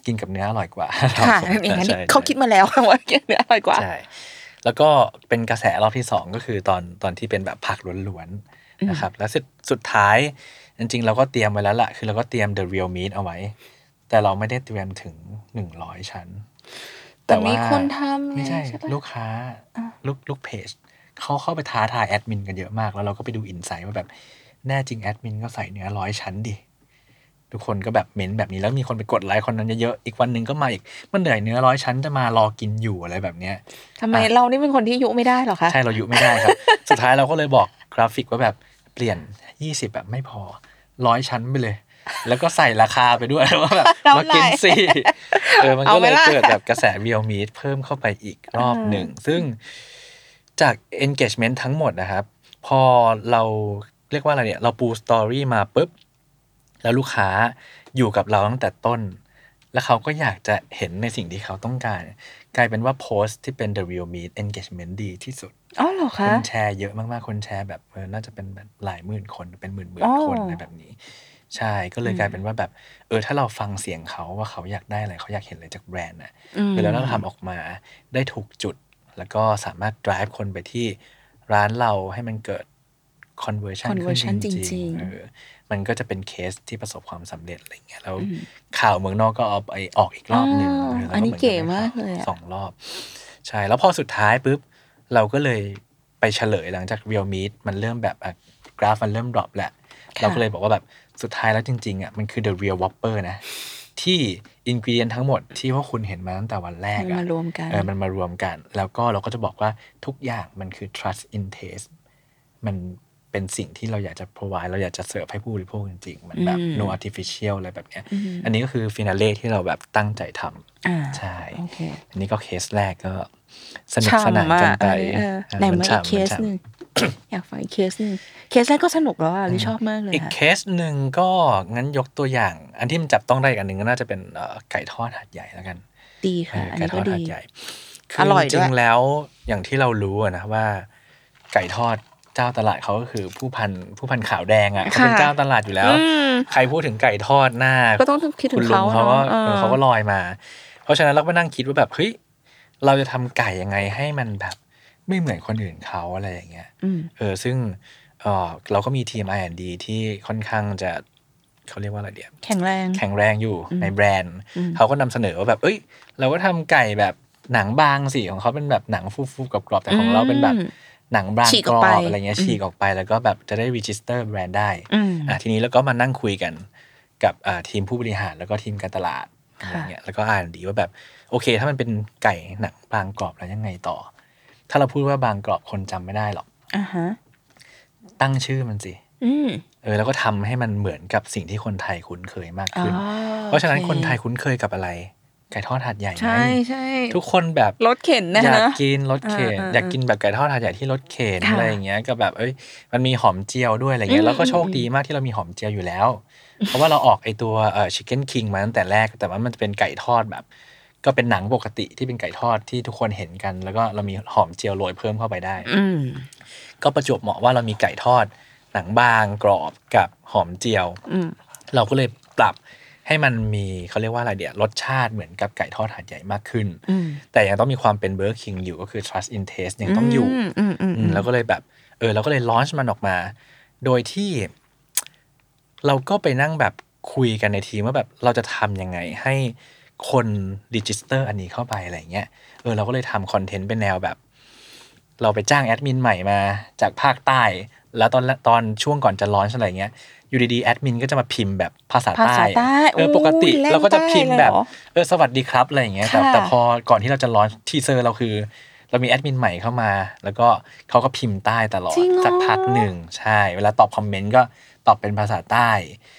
กินกับเนื้ออร่อยกว่าค่ะอย่างนั้นใช่เขาคิดมาแล้วว่าเนื้ออร่อยกว่าใช่แล้วก็เป็นกระแสรอบที่สองก็คือตอนตอนที่เป็นแบบผักล้วนๆนะครับแล้วสุดสุดท้ายจริงๆ เราก็เตรียมไว้แล้วล่ะคือเราก็เตรียม the real meat เอาไว้ แต่เราไม่ได้เตรียมถึงหนึ่งร้อยชั้น แต่มีคนทำไงไม่ใช่ใช่ปะ ลูกค้าลูกลูกเพจเขาเข้าไปท้าทายแอดมินกันเยอะมาก แล้วเราก็ไปดู insight ว่าแบบแน่จริงแอดมินก็ใส่เนื้อร้อยชั้นดิ ทุกคนก็แบบเม้นแบบนี้แล้วมีคนไปกดไลค์คนนั้นเยอะๆอีกวันหนึ่งก็มาอีกมันเหนื่อยเนื้อร้อยชั้นจะมารอกินอยู่อะไรแบบเนี้ย ทำไมเรานี่เป็นคนที่ยุไม่ได้เหรอคะ ใช่เรายุไม่ได้ครับ สุดท้ายเราก็เลยบอกกราฟิกว่าแบบเปลี่ยน 20 แบบไม่พอร้อยชั้นไปเลย แล้วก็ใส่ราคาไปด้วยว่าแบบน้ำลายมากินสิเออมันเอาก็ไหมเลยล่ะเกิดแบบกระแส real meat เพิ่มเข้าไปอีกรอบหนึ่ง ซึ่งจาก engagement ทั้งหมดนะครับ พอเราเรียกว่าอะไรเนี่ย เราปูสตอรี่มาปุ๊บ แล้วลูกค้าอยู่กับเราตั้งแต่ต้น แล้วเขาก็อยากจะเห็นในสิ่งที่เขาต้องการ กลายเป็นว่าโพสต์ที่เป็น the real meat engagement ดีที่สุดอ๋อเหรอคคะนแชร์เยอะมากๆ คนแชร์แบบเออน่าจะเป็นแบบหลายหมื่นคนเป็นหมื่นหมื่อ๋นอคนอะไรแบบนี้ ใช่ ก็เลยกลายเป็นว่าแบบ เออ ถ้าเราฟังเสียงเขาว่าเขาอยากได้อะไรเขาอยากเห็นอะไรจากแบรนด์น่ะอืมเวลาเราทำออกมาได้ถูกจุด แล้วก็สามารถ drive คนไปที่ร้านเราให้มันเกิด conversion ขึ้น conversion จจริริงงๆๆเออมันก็จะเป็นเคสที่ประสบความสำเร็จอะไรเงี้ยแล้วข่าวเมืองนอกก็เอาไปออกอีกรอบหนึ่งอ๋อเแล้วอันนี้หมืเก๋บได้มากข่วเลยอะสองรอบ ใช่ แล้วพอสุดท้ายปุ๊บ เราก็เลยไปเฉลยหลังจาก real meat มันเริ่มแบบอะกราฟมันเริ่ม drop แหละ เราก็เลยบอกว่าแบบ สุดท้ายแล้วจริงๆอะมันคือ the real whopper นะ ที่ ingredient ทั้งหมดที่พวกคุณเห็นมาตั้งแต่วันแรกมันอะมารวมกันเออมันมารวมกัน แล้วก็เราก็จะบอกว่าทุกอย่างมันคือ trust in taste มันเป็นสิ่งที่เราอยากจะ provide เราอยากจะเสิร์ฟให้ผู้บริโภคจริงๆ มันแบบอืม no artificial อะไรแบบเนี้ย อันนี้ก็คือ finale ที่เราแบบตั้งใจทำอ่าใช่โอเคอันนี้ก็เคสแรกก็สนุกสนานกันไปฉ่ำอะเออเออไหนมัมาอีกฉ่ำเคสฉ่ำหนึ่ง อยากฟังอีกเคสหนึ่งเคสแรกก็สนุกแล้วอะลิชอบมากเลยอีกค่ะเคสหนึ่งก็งั้นยกตัวอย่าง อันที่มันจับต้องได้อีกอันหนึ่งก็น่าจะเป็นเอ่อไก่ทอดหัดใหญ่แล้วกัน ดีค่ะอันไก่นี้ทก็อดดีหัดใหญ่อร่อยจด้วยริงๆแล้วอย่างที่เรารู้อะนะว่า ไก่ทอดเจ้าตลาดเขาก็คือผู้พันผู้พันขาวแดงอะเขาเป็นค่ะเจ้าตลาดอยู่แล้วอืมใครพูดถึงไก่ทอดหน้าก็ต้องคิดถึงคุณลุเขาเขาก็เนอะเออเออเขาก็ลอยมา เพราะฉะนั้นเราก็นั่งคิดว่าแบบเฮ้ยเราจะทำไก่ยังไงให้มันแบบ ไม่เหมือนคนอื่นเขาอะไรอย่างเงี้ยอืมเออซึ่งเออเราก็มีทีม R&D ที่ค่อนข้างจะเขาเรียกว่าอะไรเดียแข็งแรง แข็งแรงอยู่ในแบรนด์อืมเขาก็นำเสนอว่าแบบ เอ้ย เราก็ทำไก่แบบหนังบางสิของเขาเป็นแบบหนังฟูๆกรอบๆแต่ของเราเป็นแบบหนังบางกรอบฉีกออกไปอะไรเงี้ยฉีกออกไปแล้วก็แบบจะได้ register แบรนด์ได้อืมอะทีนี้แล้วก็มานั่งคุยกันกับอ่าทีมผู้บริหารแล้วก็ทีมการตลาดอะไรค่ะเงี้ยแล้วก็อ่านดีว่าแบบโอเค ถ้ามันเป็นไก่หนังบางกรอบแล้วยังไงต่อ ถ้าเราพูดว่าบางกรอบคนจำไม่ได้หรอกอ่าฮะตั้งชื่อมันสิอืมเออแล้วก็ทำให้มันเหมือนกับสิ่งที่คนไทยคุ้นเคยมากอ๋อขึ้น เพราะฉะนั้นโอคนไทยคุ้นเคยกับอะไร ไก่ทอดหัดใหญ่ไงใช่ใช่ทุกคนแบบรถเข็นนะอยากนะกินรถเข็นอ่าอ่าอยากกินแบบไก่ทอดหัดใหญ่ที่รถเข็นค่ะอะไรอย่างเงี้ยก็แบบเอ้ยมันมีหอมเจียวด้วยอะไรเงี้อืยมแล้วก็โชคดีมากที่เรามีหอมเจียวอยู่แล้ว เพราะว่าเราออกไอตัวเอ่อชิคเก้นคิงมาตั้งแต่แรกแต่ว่ามันจะเป็นไก่ทอดแบบ ก็เป็นหนังปกติที่เป็นไก่ทอดที่ทุกคนเห็นกัน แล้วก็เรามีหอมเจียวโรยเพิ่มเข้าไปได้ อืมก็ประจวบเหมาะว่าเรามีไก่ทอด หนังบางกรอบกับหอมเจียวอืมเราก็เลยปรับให้มันมีเขาเรียกว่าอะไรเดียวรสชาติเหมือนกับไก่ทอดหัดใหญ่มากขึ้นอืมแต่ยังต้องมีความเป็นเบอร์คิงอยู่ก็คือ trust in taste ยังต้องอยู่มอืมอืมอืมแล้วก็เลยแบบ เออเราก็เลย launch มันออกมา โดยที่ เราก็ไปนั่งแบบคุยกันในทีมว่าแบบเราจะทำยังไงให้ คน register อันนี้เข้าไปอะไรเงี้ยเออเราก็เลยทำคอนเทนต์เป็นแนวแบบ เราไปจ้างแอดมินใหม่มาจากภาคใต้ แล้วตอนตอนช่วงก่อนจะ launch อะไรเงี้ยอยู่ดีๆแอดมินก็จะมาพิมพ์แบบภาษาใต้ภาษาใต้เออโอ้ยปกติเล่นเราก็จะพิมพ์แบบใต้เลยเหรอเออสวัสดีครับอะไรอย่างเงี้ยแต่ค่ะแต่พอก่อนที่เราจะ launch teaser เราคือ เรามีแอดมินใหม่เข้ามา แล้วก็เขาก็พิมพ์ใต้ตลอดจริงเหรอสักพักหนึ่งใช่ เวลาตอบคอมเมนต์ก็ตอบเป็นภาษาใต้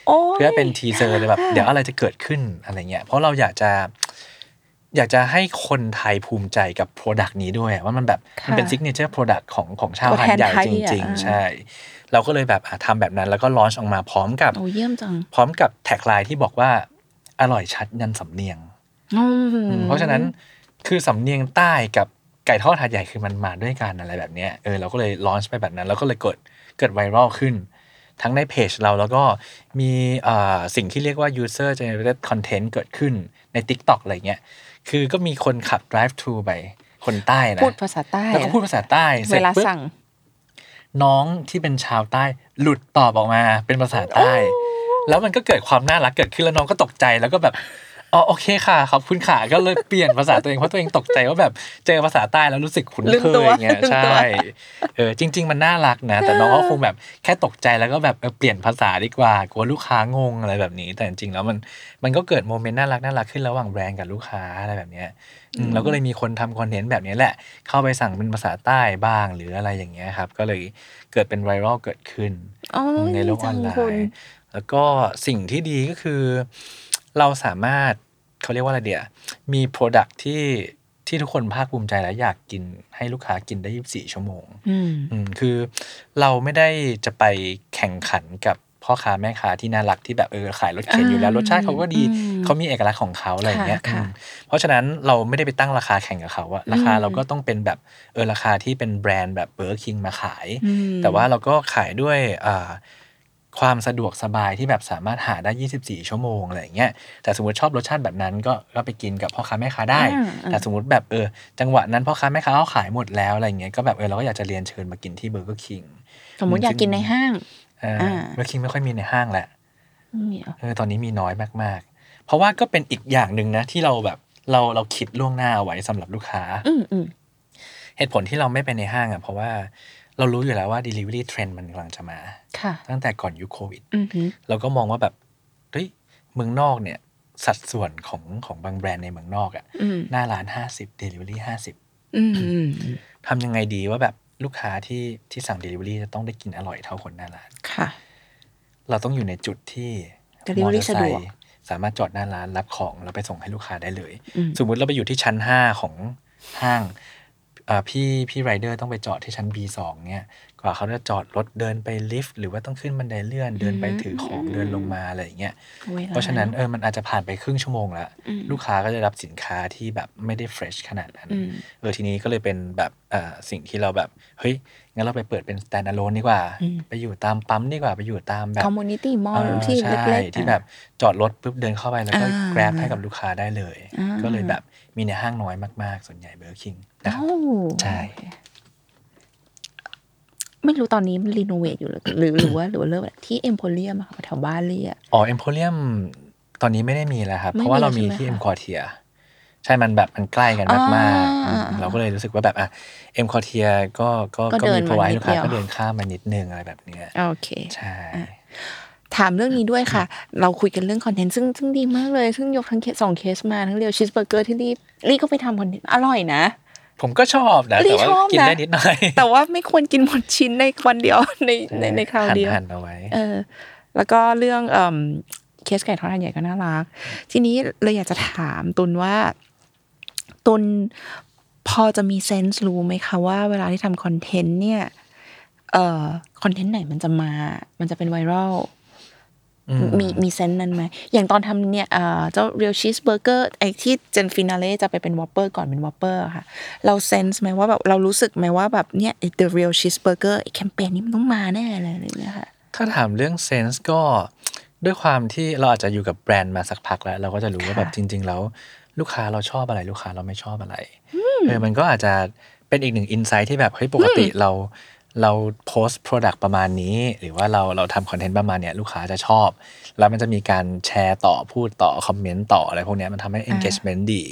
โอ้ยเพื่อเป็น teaser เลยแบบค่ะเดี๋ยวอะไรจะเกิดขึ้นอะไรเงี้ยเพราะเราอยากจะอยากจะให้คนไทยภูมิใจกับ product นี้ด้วยอะว่ามันแบบมันเป็น signature product ของของชาวหาดใหญ่ ตัวแทนไทยอะ จริงอ่าๆใช่ เราก็เลยแบบอะทำแบบนั้นแล้วก็ launch ออกมาพร้อมกับโอ้เยี่ยมจังพร้อมกับ tagline ที่บอกว่าอร่อยชัดยันสำเนียงอืมเพราะฉะนั้นคือสำเนียงใต้กับ ไก่ทอดหาดใหญ่คือมันมาด้วยกันอะไรแบบเนี้ยเออเราก็เลยลอนช์ไปแบบนั้น แล้วก็เลยเกิดเกิดไวรัลขึ้น ทั้งในเพจเราแล้วก็มีเอ่อสิ่งที่เรียกว่า user generated content เกิดขึ้นใน TikTok อะไรเงี้ยคือก็มีคนขับ drive thru ไปคนใต้นะพูดภาษาใต้แล้วก็พูดภาษาใต้เสเวร็จลาปุ๊บสั่ง น้องที่เป็นชาวใต้หลุดตอบออกมาเป็นภาษาใต้ แล้วมันก็เกิดความน่ารักเกิดขึ้นแล้วน้องก็ตกใจแล้วก็แบบ อ๋อโอเคค่ะขอบคุณค่ะก็เลยเปลี่ยนภาษาตัวเองเพราะตัวเองตกใจว่าแบบเจอภาษาใต้แล้วรู้สึกคุ้นเคยเงี้ยลืมตัว ใช่ ลืมตัวเออจริง ๆ มันน่ารักนะ แต่น้องก็คงแบบแค่ตกใจแล้วก็แบบเออเปลี่ยนภาษาดีกว่ากลัวลูกค้างงอะไรแบบนี้ แต่จริงๆแล้วมันมันก็เกิด moment น่ารักน่ารักขึ้นระหว่างแบรนด์กับลูกค้าอะไรแบบเนี้ยอืมเราก็เลยมีคนทำคอนเทนต์แบบนี้แหละ เข้าไปสั่งเป็นภาษาใต้บ้างหรืออะไรอย่างเงี้ยครับ ก็เลยเกิดเป็นไวรัลเกิดขึ้นอ๋อในโลกออนไลดีจังคุณน์แล้วก็สิ่งที่ดีก็คือ เราสามารถเขาเรียกว่าอะไรเดียมี Product ที่ที่ทุกคนภาคภูมิใจและอยากกินให้ลูกค้ากินได้ 24 ชั่วโมงอืมอืมคือเราไม่ได้จะไปแข่งขันกับพ่อค้าแม่ค้าที่น่ารักที่แบบเออขายรถเข็นอยู่แล้วอ่ารสชาติเขาก็ดีอืมเขามีเอกลักษณ์ของเขาอะไรอย่างเงี้ยค่ะค่ะอืมเพราะฉะนั้นเราไม่ได้ไปตั้งราคาแข่งกับเขาอะราคาอืมเราก็ต้องเป็นแบบเออราคาที่เป็นแบรนด์แบบเบอร์คิงมาขายอืมแต่ว่าเราก็ขายด้วยอ่า ความสะดวกสบายที่แบบสามารถหาได้ 24 ชั่วโมงอะไรอย่างเงี้ย แต่สมมติชอบรสชาติแบบนั้นก็ก็ไปกินกับพ่อค้าแม่ค้าได้อ่าอ่าแต่สมมติแบบเออจังหวะนั้นพ่อค้าแม่ค้าเขาขายหมดแล้วอะไรอย่างเงี้ย ก็แบบเออเราก็อยากจะเรียนเชิญมากินที่เบอร์เกอร์คิง สมมติอยากกินในห้างอ่าอ่าเบอร์คิงไม่ค่อยมีในห้างแหละไม่มีเหรอเออตอนนี้มีน้อยมากๆ เพราะว่าก็เป็นอีกอย่างหนึ่งนะที่เราแบบเราเราคิดล่วงหน้าเอาไว้สำหรับลูกค้าอืมอืมเหตุผลที่เราไม่ไปในห้างอะเพราะว่าเรารู้อยู่แล้วว่า delivery trend มันกำลังจะมาค่ะ ตั้งแต่ก่อนยุคโควิดอืมหือเราก็มองว่าแบบเฮ้ยเมืองนอกเนี่ย สัดส่วนของของบางแบรนด์ในเมืองนอกอะอืมหน้าร้านห้าสิบเดลิเวอรี่ห้าสิบอืมอืมทำยังไงดีว่าแบบลูกค้าที่ที่สั่ง Delivery จะต้องได้กินอร่อยเท่าคนหน้าร้านค่ะ เราต้องอยู่ในจุดที่ Delivery มอเตอร์ไซค์สะดวกสามารถจอดหน้าร้านรับของแล้วไปส่งให้ลูกค้าได้เลยอืมสมมุติเราไปอยู่ที่ชั้น5ของห้างอ่าพี่พี่ไรเดอร์ต้องไปจอดที่ชั้น B2 เนี่ย กว่าเขาจะจอดรถเดินไปลิฟต์หรือว่าต้องขึ้นบันไดเลื่อนเดินไปถือของเดินลงมาอะไรอย่างเงี้ยวลเพราะฉะนั้นเออมันอาจจะผ่านไปครึ่งชั่วโมงแล้วอืมลูกค้าก็จะรับสินค้าที่แบบไม่ได้ fresh ขนาดนั้นอืมเออทีนี้ก็เลยเป็นแบบเอ่อสิ่งที่เราแบบเฮ้ยงั้นเราไปเปิดเป็น stand alone ดีกว่าอืมไปอยู่ตามปั๊มดีกว่าไปอยู่ตามแบบ community mall เออที่ใช่เล็กๆที่แบบจอดรถปุ๊บเดินเข้าไปแล้วก็อ่า grab ให้กับลูกค้าได้เลยอ่าก็เลยแบบมีในห้างน้อยมากๆ ส่วนใหญ่เบอร์คิงนะครับอ้าวใช่ ไม่รู้ตอนนี้มันรีโนเวทอยู่หรือหรือหรือว่าหรือว่าเริ่มที่เอ็มโพเรียมอะค่ะแถวบ้านเรียอ๋อเอ็มโพเรียมตอนนี้ไม่ได้มีแล้วครับไม่เพราะว่าเรามีมีแล้วใช่ที่ไหมเอ็มคะคอเทียใช่มันแบบมันใกล้กันมากๆอ่าอืมเราก็เลยรู้สึกว่าแบบอะเอ็มคอเทียก็ก็ก็ก็เดิมีนพรไว้มานิดลูกค้าเดียวก็เดินข้ามมานิดนึงอะไรแบบเนี้ยโอเคใช่ถามเรื่องนี้ด้วยค่ะ เราคุยกันเรื่องคอนเทนต์ซึ่งซึ่งดีมากเลย ซึ่งยกทั้งเคสสองเคสมาทั้ง real cheeseburger ที่รีบรีก็ไปทำคอนเทนต์อร่อยนะ ผมก็ชอบนะลี่แต่ว่าชอบกินนะได้นิดหน่อย แต่ว่าไม่ควรกินหมดชิ้นในวันเดียวในในในคราวเดียวหั่นๆเอาไว้เออ แล้วก็เรื่องเอ่มเคสไก่ทอดอันใหญ่ก็น่ารัก ทีนี้เลยอยากจะถามตูนว่า ตูนพอจะมีเซนส์รู้ไหมคะว่าเวลาที่ทำคอนเทนต์เนี่ยเอ่อคอนเทนต์ไหนมันจะมา มันจะเป็นไวรัลอื มมีมีเซนส์นั้นไหมอย่างตอนทำเนี่ยเอ่อเจ้า real cheeseburger ไอที่ grand finale จะไปเป็น Whopper ก่อนเป็น Whopper ค่ะ เราเซนส์ไหมว่าแบบเรารู้สึกไหมว่าแบบเนี่ย the real cheeseburger ไอแคมเปญนี้มันต้องมาแน่เลยอะไรอย่างเงี้ยค่ะถ้าถามเรื่องเซนส์ก็ด้วยความที่เราอาจจะอยู่กับแบรนด์มาสักพักแล้ว เราก็จะรู้ว่าค่ะแบบจริง ๆ แล้ว ลูกค้าเราชอบอะไรลูกค้าเราไม่ชอบอะไรเออมันก็อาจจะเป็นอีกหนึ่ง insight ที่แบบเฮ้ยปกติเรา เราโพสต์ product ประมาณนี้ หรือว่าเราเราทำคอนเทนต์ประมาณเนี้ยลูกค้าจะชอบ แล้วมันจะมีการแชร์ต่อพูดต่อ คอมเมนต์ต่ออะไรพวกเนี้ยมันทำให้ engagement ดี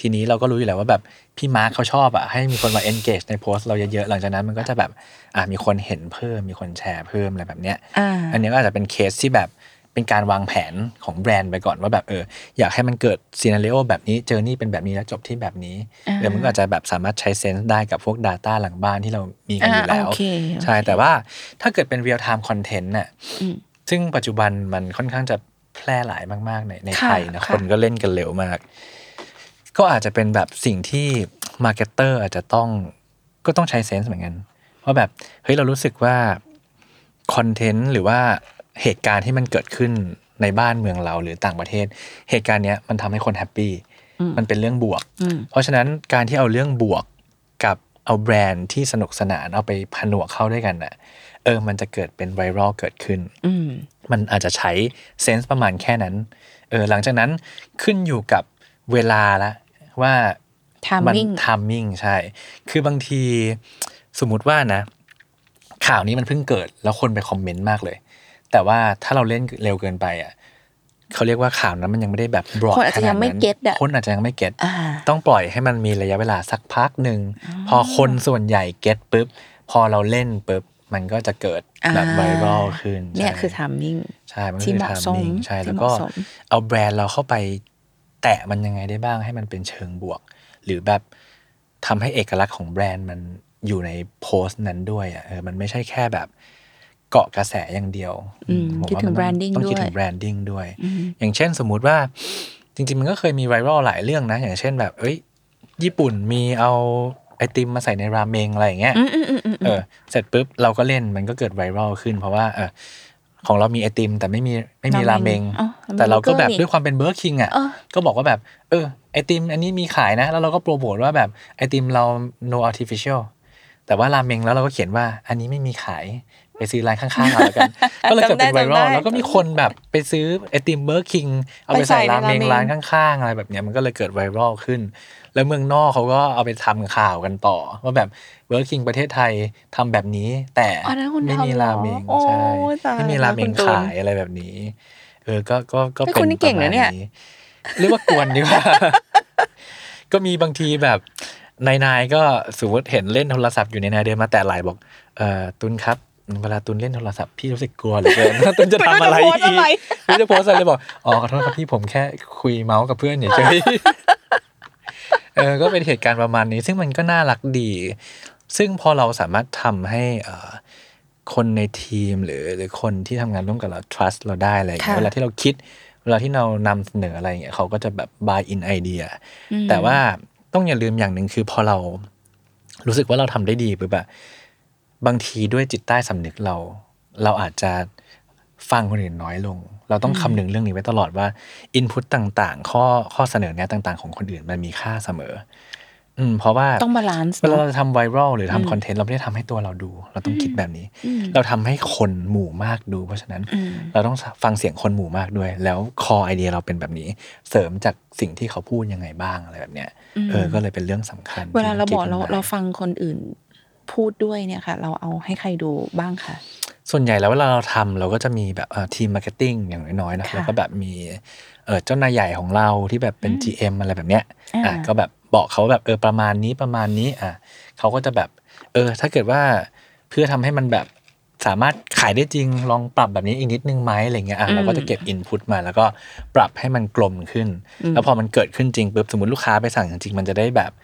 ทีนี้เราก็รู้อยู่แล้วว่าแบบ พี่มาร์คเขาชอบอะให้มีคนมา engage ในโพสต์เราเยอะๆ หลังจากนั้นมันก็จะแบบอะมีคนเห็นเพิ่มมีคนแชร์เพิ่มอะไรแบบเนี้ยอ่าอันนี้ก็อาจจะเป็นเคสที่แบบ เป็นการวางแผนของแบรนด์ไปก่อนว่าแบบเอออยากให้มันเกิด scenario แบบนี้เจอนี่เป็นแบบนี้แล้วจบที่แบบนี้อ่าเออมันก็อาจจะแบบสามารถใช้เซนส์ได้กับพวก Data หลังบ้านที่เรามีกันอยู่อ่าแล้วโอเคโอเคใช่แต่ว่าถ้าเกิดเป็น real time content น่ะอืมซึ่งปัจจุบันมันค่อนข้างจะแพร่หลายมากๆในในค่ะไทยนะค่ะคนก็เล่นกันเร็วมาก ก็อาจจะเป็นแบบสิ่งที่ marketer อาจจะต้องก็ต้องใช้เซนส์เหมือนกันว่าแบบเฮ้ยเรารู้สึกว่าคอนเทนต์หรือว่า เหตุการณ์ที่มันเกิดขึ้นในบ้านเมืองเราหรือต่างประเทศ เหตุการณ์เนี้ยมันทำให้คน happy มันเป็นเรื่องบวกอืมเพราะฉะนั้นการที่เอาเรื่องบวกกับเอาแบรนด์ที่สนุกสนานเอาไปผนวกเข้าด้วยกันน่ะเออมันจะเกิดเป็นไวรัลเกิดขึ้นอืมมันอาจจะใช้เซนส์ประมาณแค่นั้นเออหลังจากนั้นขึ้นอยู่กับเวลาละว่ามัน timing timing ใช่ คือบางทีสมมุติว่านะ ข่าวนี้มันเพิ่งเกิดแล้วคนไปคอมเมนต์มากเลย แต่ว่าถ้าเราเล่นเร็วเกินไปอะเขาเรียกว่าข่าวนั้นมันยังไม่ได้แบบบรอดคนอาจจะยังไม่ขนาดนั้น get อะคนอาจจะยังไม่เก็ตอ่าต้องปล่อยให้มันมีระยะเวลาสักพักหนึ่งพอคนส่วนใหญ่เก็ตปุ๊บพอเราเล่นปุ๊บมันก็จะเกิดแบบอ่าไวรัลขึ้นเนี่ยใช่คือ timing ใช่มันที่คือเหมาะสม timing ใช่ที่แล้วเหก็มาะสมเอาแบรนด์เราเข้าไป แตะมันยังไงได้บ้างให้มันเป็นเชิงบวก หรือแบบทำให้เอกลักษณ์ของแบรนด์มันอยู่ในโพสต์นั้นด้วยอะเออมันไม่ใช่แค่แบบ เกาะกระแสอย่างเดียวอืมผมคิดว่าถึงมัน branding ต้องคิดด้วยถึง brandingดิ้งด้วยอืมอย่างเช่นสมมุติว่าจริง ๆ มันก็เคยมีไวรัลหลายเรื่องนะ อย่างเช่นแบบ เอ้ย ญี่ปุ่นมีเอาไอติมมาใส่ในราเมงอะไรอย่างเงี้ยอืมอืมอืมอืมเออเสร็จปุ๊บเราก็เล่นมันก็เกิดไวรัลขึ้น เพราะว่าเออของเรามีไอติม แต่ไม่มีไม่มีราเมง ราเมงอ๋อราเมง แต่เราก็แบบนี่ด้วยความเป็นเบอร์คิงอะเออก็บอกว่าแบบ เออไอติม อันนี้มีขายนะ แล้วเราก็โปรโมทว่าแบบไอติมเรา no artificial แต่ว่าราเมงแล้วเราก็เขียนว่าอันนี้ไม่มีขาย ไปซื้อร้านข้างๆเอาแล้วกัน ก็เลยเกิดเป็นไวรัลจำได้แล้วก็มีคนแบบไปซื้อไอติมเบอร์คิงเอาไปไปใส่ใส่ในราเมงราเมงร้านข้างๆ อะไรแบบเนี้ยมันก็เลยเกิดไวรัลขึ้น แล้วเมืองนอกเขาก็เอาไปทำข่าวกันต่อ ว่าแบบเบอร์คิงประเทศไทยทำแบบนี้ แต่อ๋อนั่นคุณไม่มีทำเหรอราเมงโอ้ใช่ตายไม่มีราเมงแล้วคุณตูนขายอะไรแบบนี้ เออก็ก็ก็เฮ้ยเป็นคุณนี่เก่งนะเนี่ยประมาณเรียกว่ากวนดีกว่าก็มีบางทีแบบนายนายๆก็สมมติเห็นเล่นโทรศัพท์อยู่ในนายเดินมาแต่ไหลบอกเอ่อตุนครับ เวลาตุนเล่นโทรศัพท์พี่รู้สึกกลัวเหลือเกินว่าตุนจะทำอะไรไม่รู้จะโพสต์อีกอะไรไม่รู้จะโพสต์อะไรเลยบอกอ๋อขอโทษครับพี่ผมแค่คุยเมาส์กับเพื่อนเฉยๆเออก็เป็นเหตุการณ์ประมาณนี้ ซึ่งมันก็น่ารักดี ซึ่งพอเราสามารถทำให้เอ่อคนในทีมหรือหรือคนที่ทำงานร่วมกับเรา trust เราได้อะไรอย่างเงี้ยค่ะเวลาที่เราคิด เวลาที่เรานำเสนออะไรอย่างเงี้ยเขาก็จะแบบ buy in idea แต่ว่าต้องอย่าลืมอย่างหนึ่งคือพอเรารู้สึกว่าเราทำได้ดีปุ๊บอะ บางทีด้วยจิตใต้สำนึกเรา เราอาจจะฟังคนอื่นน้อยลง เราต้องคำนึงเรื่องนี้ไว้ตลอดว่า input ต่างๆ ข้อข้อเสนอแนะต่าง ๆ ของคนอื่นมันมีค่าเสมอ อืมเพราะว่าต้องบาลานซ์เวลาเราทำไวรัลหรือทำคอนเทนต์เราไม่ได้ทำให้ตัวเราดู เราต้องคิดแบบนี้ เราทำให้คนหมู่มากดู เพราะฉะนั้นเราต้องฟังเสียงคนหมู่มากด้วย แล้วคอไอเดียเราเป็นแบบนี้ เสริมจากสิ่งที่เขาพูดยังไงบ้างอะไรแบบเนี้ยเออก็เลยเป็นเรื่องสำคัญ เวลาเราบอกที่เราคิดขึ้นมาเราฟังคนอื่น พูดด้วยเนี่ยค่ะ เราเอาให้ใครดูบ้างค่ะ ส่วนใหญ่แล้วเวลาเราทำเราก็จะมีแบบทีมมาร์เก็ตติ้งอย่างน้อยๆนะค่ะแล้วก็แบบมีเออเจ้านายใหญ่ของเราที่แบบเป็น GM อะไรแบบเนี้ยอ่าอะก็แบบบอกเขาว่าแบบเออประมาณนี้ประมาณนี้อะเขาก็จะแบบ เออ ถ้าเกิดว่าเพื่อทำให้มันแบบสามารถขายได้จริงลองปรับแบบนี้อีกนิดนึงไหมอะไรเงี้ยอะเราก็จะเก็บอินพุตมา แล้วก็ปรับให้มันกลมขึ้น แล้วพอมันเกิดขึ้นจริงปุ๊บสมมติลูกค้าไปสั่งจริงๆมันจะได้แบบอ่า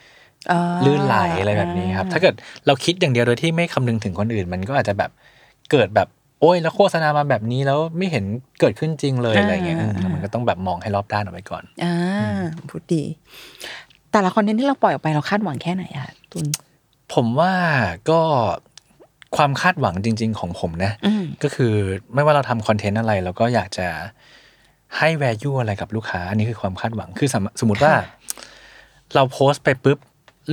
ลื่นไหลอะไรแบบนี้ครับ ถ้าเกิดเราคิดอย่างเดียวโดยที่ไม่คำนึงถึงคนอื่น มันก็อาจจะแบบเกิดแบบโอ้ยแล้วโฆษณามาแบบนี้แล้วไม่เห็นเกิดขึ้นจริงเลยอ่าอะไรเงี้ยอืมมันก็ต้องแบบมองให้รอบด้านเอาไว้ก่อนอ่าพูดดี แต่ละคอนเทนต์ที่เราปล่อยออกไปเราคาดหวังแค่ไหนอะตุนผมว่าก็ความคาดหวังจริง ๆ ของผมนะอืมก็คือไม่ว่าเราทำคอนเทนต์อะไรเราก็อยากจะให้ value อะไรกับลูกค้า อันนี้คือความคาดหวังคือสมสมมติว่า เราโพสต์ไปปุ๊บ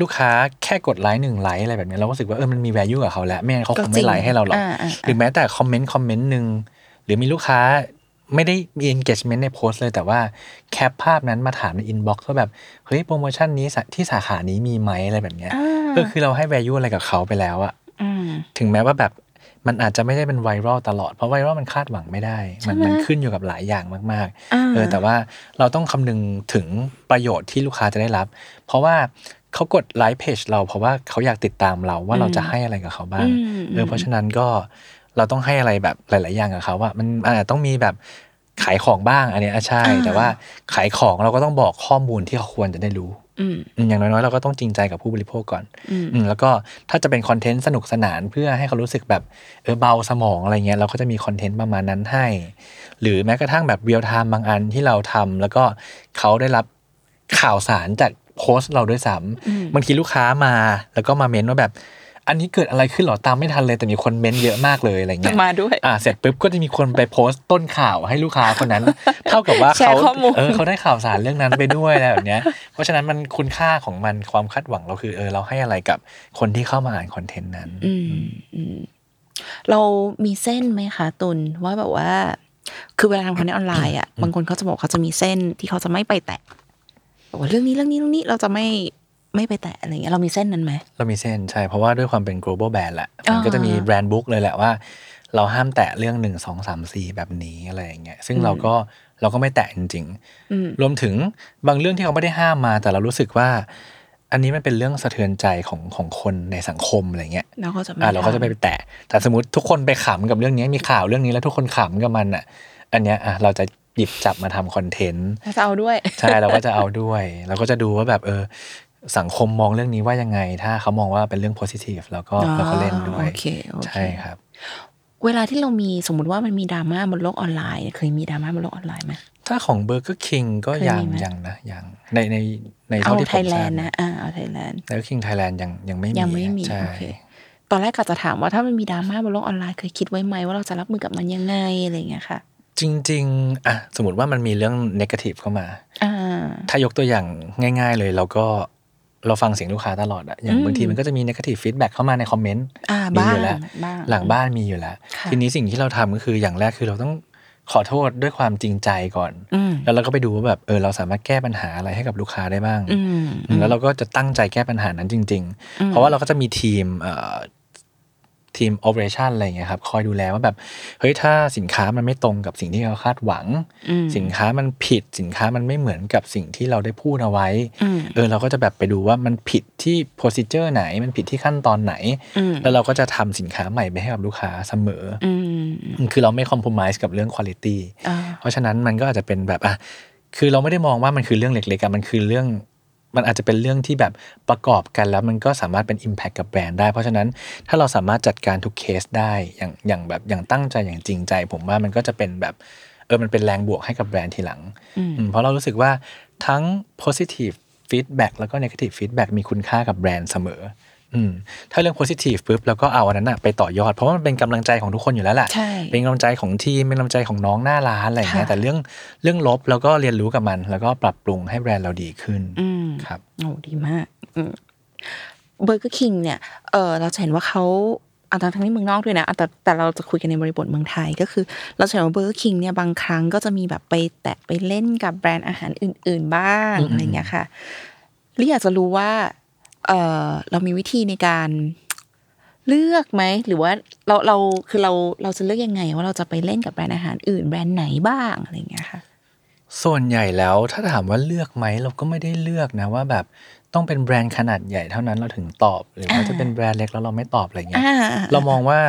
ลูกค้าแค่กดไลค์หนึ่งไลค์อะไรแบบนี้เราก็รู้สึกว่าเออมันมี value กับเขาแล้วไม่งั้นเขาคงก็จริไม่งไลค์ให้เราหรอกอ่าอ่าหรือแม้แต่คอมเมนต์คอมเมนต์หนึ่งหรือมีลูกค้าไม่ได้มี engagement ในโพสต์เลย แต่ว่าแคปภาพนั้นมาถามใน inbox ว่าแบบ เฮ้ย โปรโมชั่นนี้สาที่สาขานี้มีไหมอะไรแบบเนี้ยอ่าเออคือเราให้ value อะไรกับเขาไปแล้วอะอืมถึงแม้ว่าแบบมันอาจจะไม่ได้เป็นไวรัลตลอด เพราะไวรัลมันคาดหวังไม่ได้ มันมันขึ้นอยู่กับหลายอย่างมากอ่าๆเออแต่ว่าเราต้องคำนึงถึงประโยชน์ที่ลูกค้าจะได้รับ เพราะว่า เขากดไลค์เพจเราเพราะว่าเขาอยากติดตามเราว่าเราจะให้อะไรกับเขาบ้างอืมเออเพราะฉะนั้นก็เราต้องให้อะไรแบบหลาย ๆ อย่างกับเขาว่ามันอาจจะต้องมีแบบขายของบ้างอันเนี้ยอะใช่ แต่ว่าขายของเราก็ต้องบอกข้อมูลที่เขาควรจะได้รู้อืมอืมอย่างน้อยๆ เราก็ต้องจริงใจกับผู้บริโภคก่อนอืมอืมแล้วก็ถ้าจะเป็นคอนเทนต์สนุกสนานเพื่อให้เขารู้สึกแบบเออเบาสมองอะไรเงี้ยเราก็จะมีคอนเทนต์ประมาณนั้นให้ หรือแม้กระทั่งแบบเรียลไทม์บางอันที่เราทำแล้วก็เขาได้รับข่าวสารจาก โพสต์เราด้วยซ้ำบางทีลูกค้ามาแล้วก็มาเม้นว่าแบบ อันนี้เกิดอะไรขึ้นเหรอตามไม่ทันเลย แต่มีคนเม้นเยอะมากเลยอะไรเงี้ยมาด้วยอ่าเสร็จปุ๊บก็จะมีคนไปโพสต์ต้นข่าวให้ลูกค้าคนนั้น เท่ากับว่าแชร์เขาข้อมูลเออเขาได้ข่าวสารเรื่องนั้นไปด้วยอะไรแบบเนี้ย เพราะฉะนั้นมันคุณค่าของมันความคาดหวังเราคือเออเราให้อะไรกับคนที่เข้ามาอ่านคอนเทนต์นั้นอืมอืมเรามีเส้นไหมคะตุนว่าแบบว่า คือเวลาทำคอนเทนต์ออนไลน์อะบางคนเขาจะบอกเขาจะมีเส้นที่เขาจะไม่ไปแตะ บอกว่าเรื่องนี้เรื่องนี้เรื่องนี้เราจะไม่ไม่ไปแตะอะไรเงี้ยเรามีเส้นนั้นไหมเรามีเส้นใช่ เพราะว่าด้วยความเป็น global brand แหละมันก็จะมีอ่าแบรนด์บุ๊กเลยแหละว่า เราห้ามแตะเรื่องหนึ่งสองสามสี่แบบนี้อะไรอย่างเงี้ยซึ่งเราก็เราก็ไม่แตะจริงอืมๆรวมถึงบางเรื่องที่เขาไม่ได้ห้ามมาแต่เรารู้สึกว่า อันนี้มันเป็นเรื่องสะเทือนใจของของคนในสังคมอะไรเงี้ยเราก็จะไม่อ่าเราก็จะไปทแตะแต่สมมติทุกคนไปขำกับเรื่องนี้มีข่าวเรื่องนี้แล้วทุกคนขำกับมันอะ อันเนี้ยอะเราจะ หยิบจับมาทำคอนเทนต์ำเราจะเอาด้วย ใช่เราก็จะเอาด้วย เราก็จะดูว่าแบบเออ สังคมมองเรื่องนี้ว่ายังไง ถ้าเขามองว่าเป็นเรื่อง positive เราก็อ๋อเราก็เล่นด้วยโอเคโอเคใช่ครับ เวลาที่เรามีสมมติว่ามันมีดราม่าบนโลกออนไลน์ เคยมีดราม่าบนโลกออนไลน์ไหมถ้าของ Burger King ก็เคยยังมีไหมยังนะยังในในในเอาเท่าที่ไทผมยแลทรานบด์นะอ่าเอาไทยแลนด์ Burger King Thailand ยังยังไม่มียังไม่มีใช่โอเคตอนแรกก็จะถามว่าถ้ามันมีดราม่าบนโลกออนไลน์เคยคิดไว้ไหมว่าเราจะรับมือกับมันยังไงอะไรอย่างเงี้ยค่ะ จริงๆอะสมมติว่ามันมีเรื่อง negative เข้ามาอ่าถ้ายกตัวอย่างง่าย ๆ เลยเราก็เราฟังเสียงลูกค้าตลอดอะอย่างอืมบางทีมันก็จะมี negative feedback เข้ามาในคอมเมนต์อ่ามีบ้าองยู่แล้วบ้างหลังบ้านมีอยู่แล้วค่ะทีนี้สิ่งที่เราทำก็คืออย่างแรกคือเราต้องขอโทษด้วยความจริงใจก่อนอืมแล้วเราก็ไปดูว่าแบบเออเราสามารถแก้ปัญหาอะไรให้กับลูกค้าได้บ้างอืมอืมแล้วเราก็จะตั้งใจแก้ปัญหานั้นจริงอืมๆเพราะว่าเราก็จะมีทีม เอ่อทีม operation อะไรอย่างเงี้ยครับคอยดูแลว่าแบบเฮ้ยถ้าสินค้ามันไม่ตรงกับสิ่งที่เราคาดหวังอืมสินค้ามันผิดสินค้ามันไม่เหมือนกับสิ่งที่เราได้พูดเอาไว้อืมเออเราก็จะแบบไปดูว่ามันผิดที่ procedure ไหน มันผิดที่ขั้นตอนไหนอืมแล้วเราก็จะทำสินค้าใหม่ไปให้กับลูกค้าเสมอออืมคือเราไม่ compromise กับเรื่อง quality อ่าเพราะฉะนั้นมันก็อาจจะเป็นแบบอะคือเราไม่ได้มองว่ามันคือเรื่องเล็กๆอะมันคือเรื่อง มันอาจจะเป็นเรื่องที่แบบประกอบกันแล้วมันก็สามารถเป็น Impact กับแบรนด์ได้ เพราะฉะนั้นถ้าเราสามารถจัดการทุกเคสได้อย่างอย่างแบบอย่างตั้งใจอย่างจริงใจ ผมว่ามันก็จะเป็นแบบเออมันเป็นแรงบวกให้กับแบรนด์ทีหลังอืมเพราะเรารู้สึกว่าทั้ง positive feedback แล้วก็ negative feedback มีคุณค่ากับแบรนด์เสมออืม ถ้าเรื่อง positive ปุ๊บแล้วก็เอาอันนั้นอะไปต่อยอด เพราะว่ามันเป็นกำลังใจของทุกคนอยู่แล้วแหละใช่เป็นกำลังใจของทีมเป็นกำลังใจของน้องหน้าร้านอะไรอย่างเงี้ยค่ะแต่เรื่องเรื่องลบแล้วก็เรียนรู้กับมัน แล้วก็ปรับปรุงให้แบรนด์เราดีขึ้นอืมครับโอ้ดีมากเบอร์เกอร์คิงเนี่ยเออเราจะเห็นว่าเขาเอาทั้งทั้งที่เมืองนอกด้วยนะอะแต่แต่เราจะคุยกันในบริบทเมืองไทยก็คือ เราจะเห็นว่าเบอร์เกอร์คิงเนี่ยบางครั้งก็จะมีแบบไปแตะไปเล่นกับแบรนด์อาหารอื่น ๆ บ้างอะไรเงี้ยค่ะลิอยากจะรู้ว่า เออเรามีวิธีในการเลือกไหม หรือว่าเราเราคือเราเราจะเลือกยังไง ว่าเราจะไปเล่นกับแบรนด์อาหารอื่นแบรนด์ไหนบ้างอะไรเงี้ยค่ะ ส่วนใหญ่แล้วถ้าถามว่าเลือกไหมเราก็ไม่ได้เลือกนะว่าแบบต้องเป็นแบรนด์ขนาดใหญ่เท่านั้นเราถึงตอบ หรือว่าอ่าจะเป็นแบรนด์เล็กแล้วเราไม่ตอบอะไรเงี้ยอ่าเรามองว่า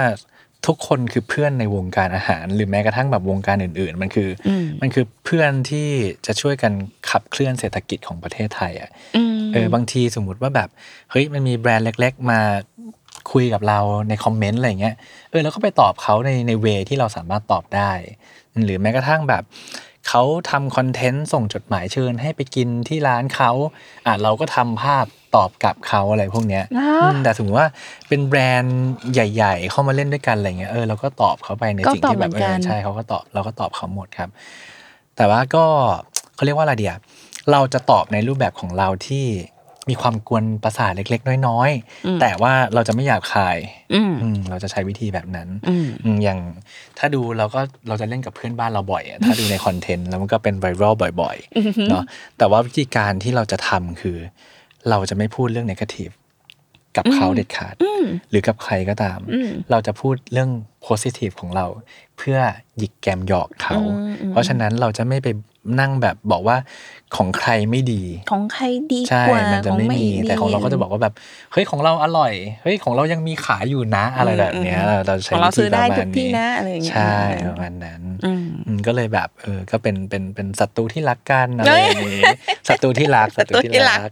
ทุกคนคือเพื่อนในวงการอาหาร หรือแม้กระทั่งแบบวงการอื่น ๆ มันคืออมมันคือเพื่อนที่จะช่วยกันขับเคลื่อนเศรษฐกิจของประเทศไทยอะอืมเออบางทีสมมุติว่าแบบเฮ้ยมันมีแบรนด์เล็ก ๆ มาคุยกับเราในคอมเมนต์อะไรเงี้ยเออแล้วก็ไปตอบเขาในในเวที่เราสามารถตอบได้ หรือแม้กระทั่งแบบเขาทำคอนเทนต์ส่งจดหมายเชิญให้ไปกินที่ร้านเขาอะเราก็ทำภาพ ตอบกลับเขาอะไรพวกเนี้ยเหรออืมแต่สมมติว่าเป็นแบรนด์ใหญ่ ๆ เข้ามาเล่นด้วยกันอะไรเงี้ยเออเราก็ตอบเขาไปในก็สิ่งตอบที่แบบเหมือนเอกัอนใช่เขาก็ตอบเราก็ตอบเขาหมดครับ แต่ว่าก็เขาเรียกว่าอะไรเดียเราจะตอบในรูปแบบของเราที่มีความกวนประสาทเล็ก ๆ น้อยๆ แต่ว่าเราจะไม่หยาบคายอืมอืมเราจะใช้วิธีแบบนั้นอืมอืมอย่างถ้าดูเราก็เราจะเล่นกับเพื่อนบ้านเราบ่อยอะถ้าดูในคอนเทนต์แล้วมันก็เป็นไวรัลบ่อยๆเนาะแต่ว่าวิธีการที่เราจะทำคือ เราจะไม่พูดเรื่องนกาทีฟกับเขาเด็ดขาด หรือกับใครก็ตาม เราจะพูดเรื่อง positive ของเรา เพื่อหยิกแกมหยอกเขา เพราะฉะนั้นเราจะไม่ไป นั่งแบบบอกว่าของใครไม่ดี ของใครดีใช่กว่ามันจะไม่ของมีดีแต่ของเราก็จะบอกว่าแบบเฮ้ยของเราอร่อยเฮ้ยของเรายังมีขายอยู่นะอะไรแบบเนี้ย เราใช้ของวิเราธีซื้อปได้ระมาทุณกที่นี้นะอะไรอย่างเงี้ยใช่ประมาณนั้นอืมอืมก็เลยแบบเออก็เป็นเป็นเป็นศัตรูที่รักกันอะไรอย่างนี้ศัตรูที่รักศัตรูที่รัก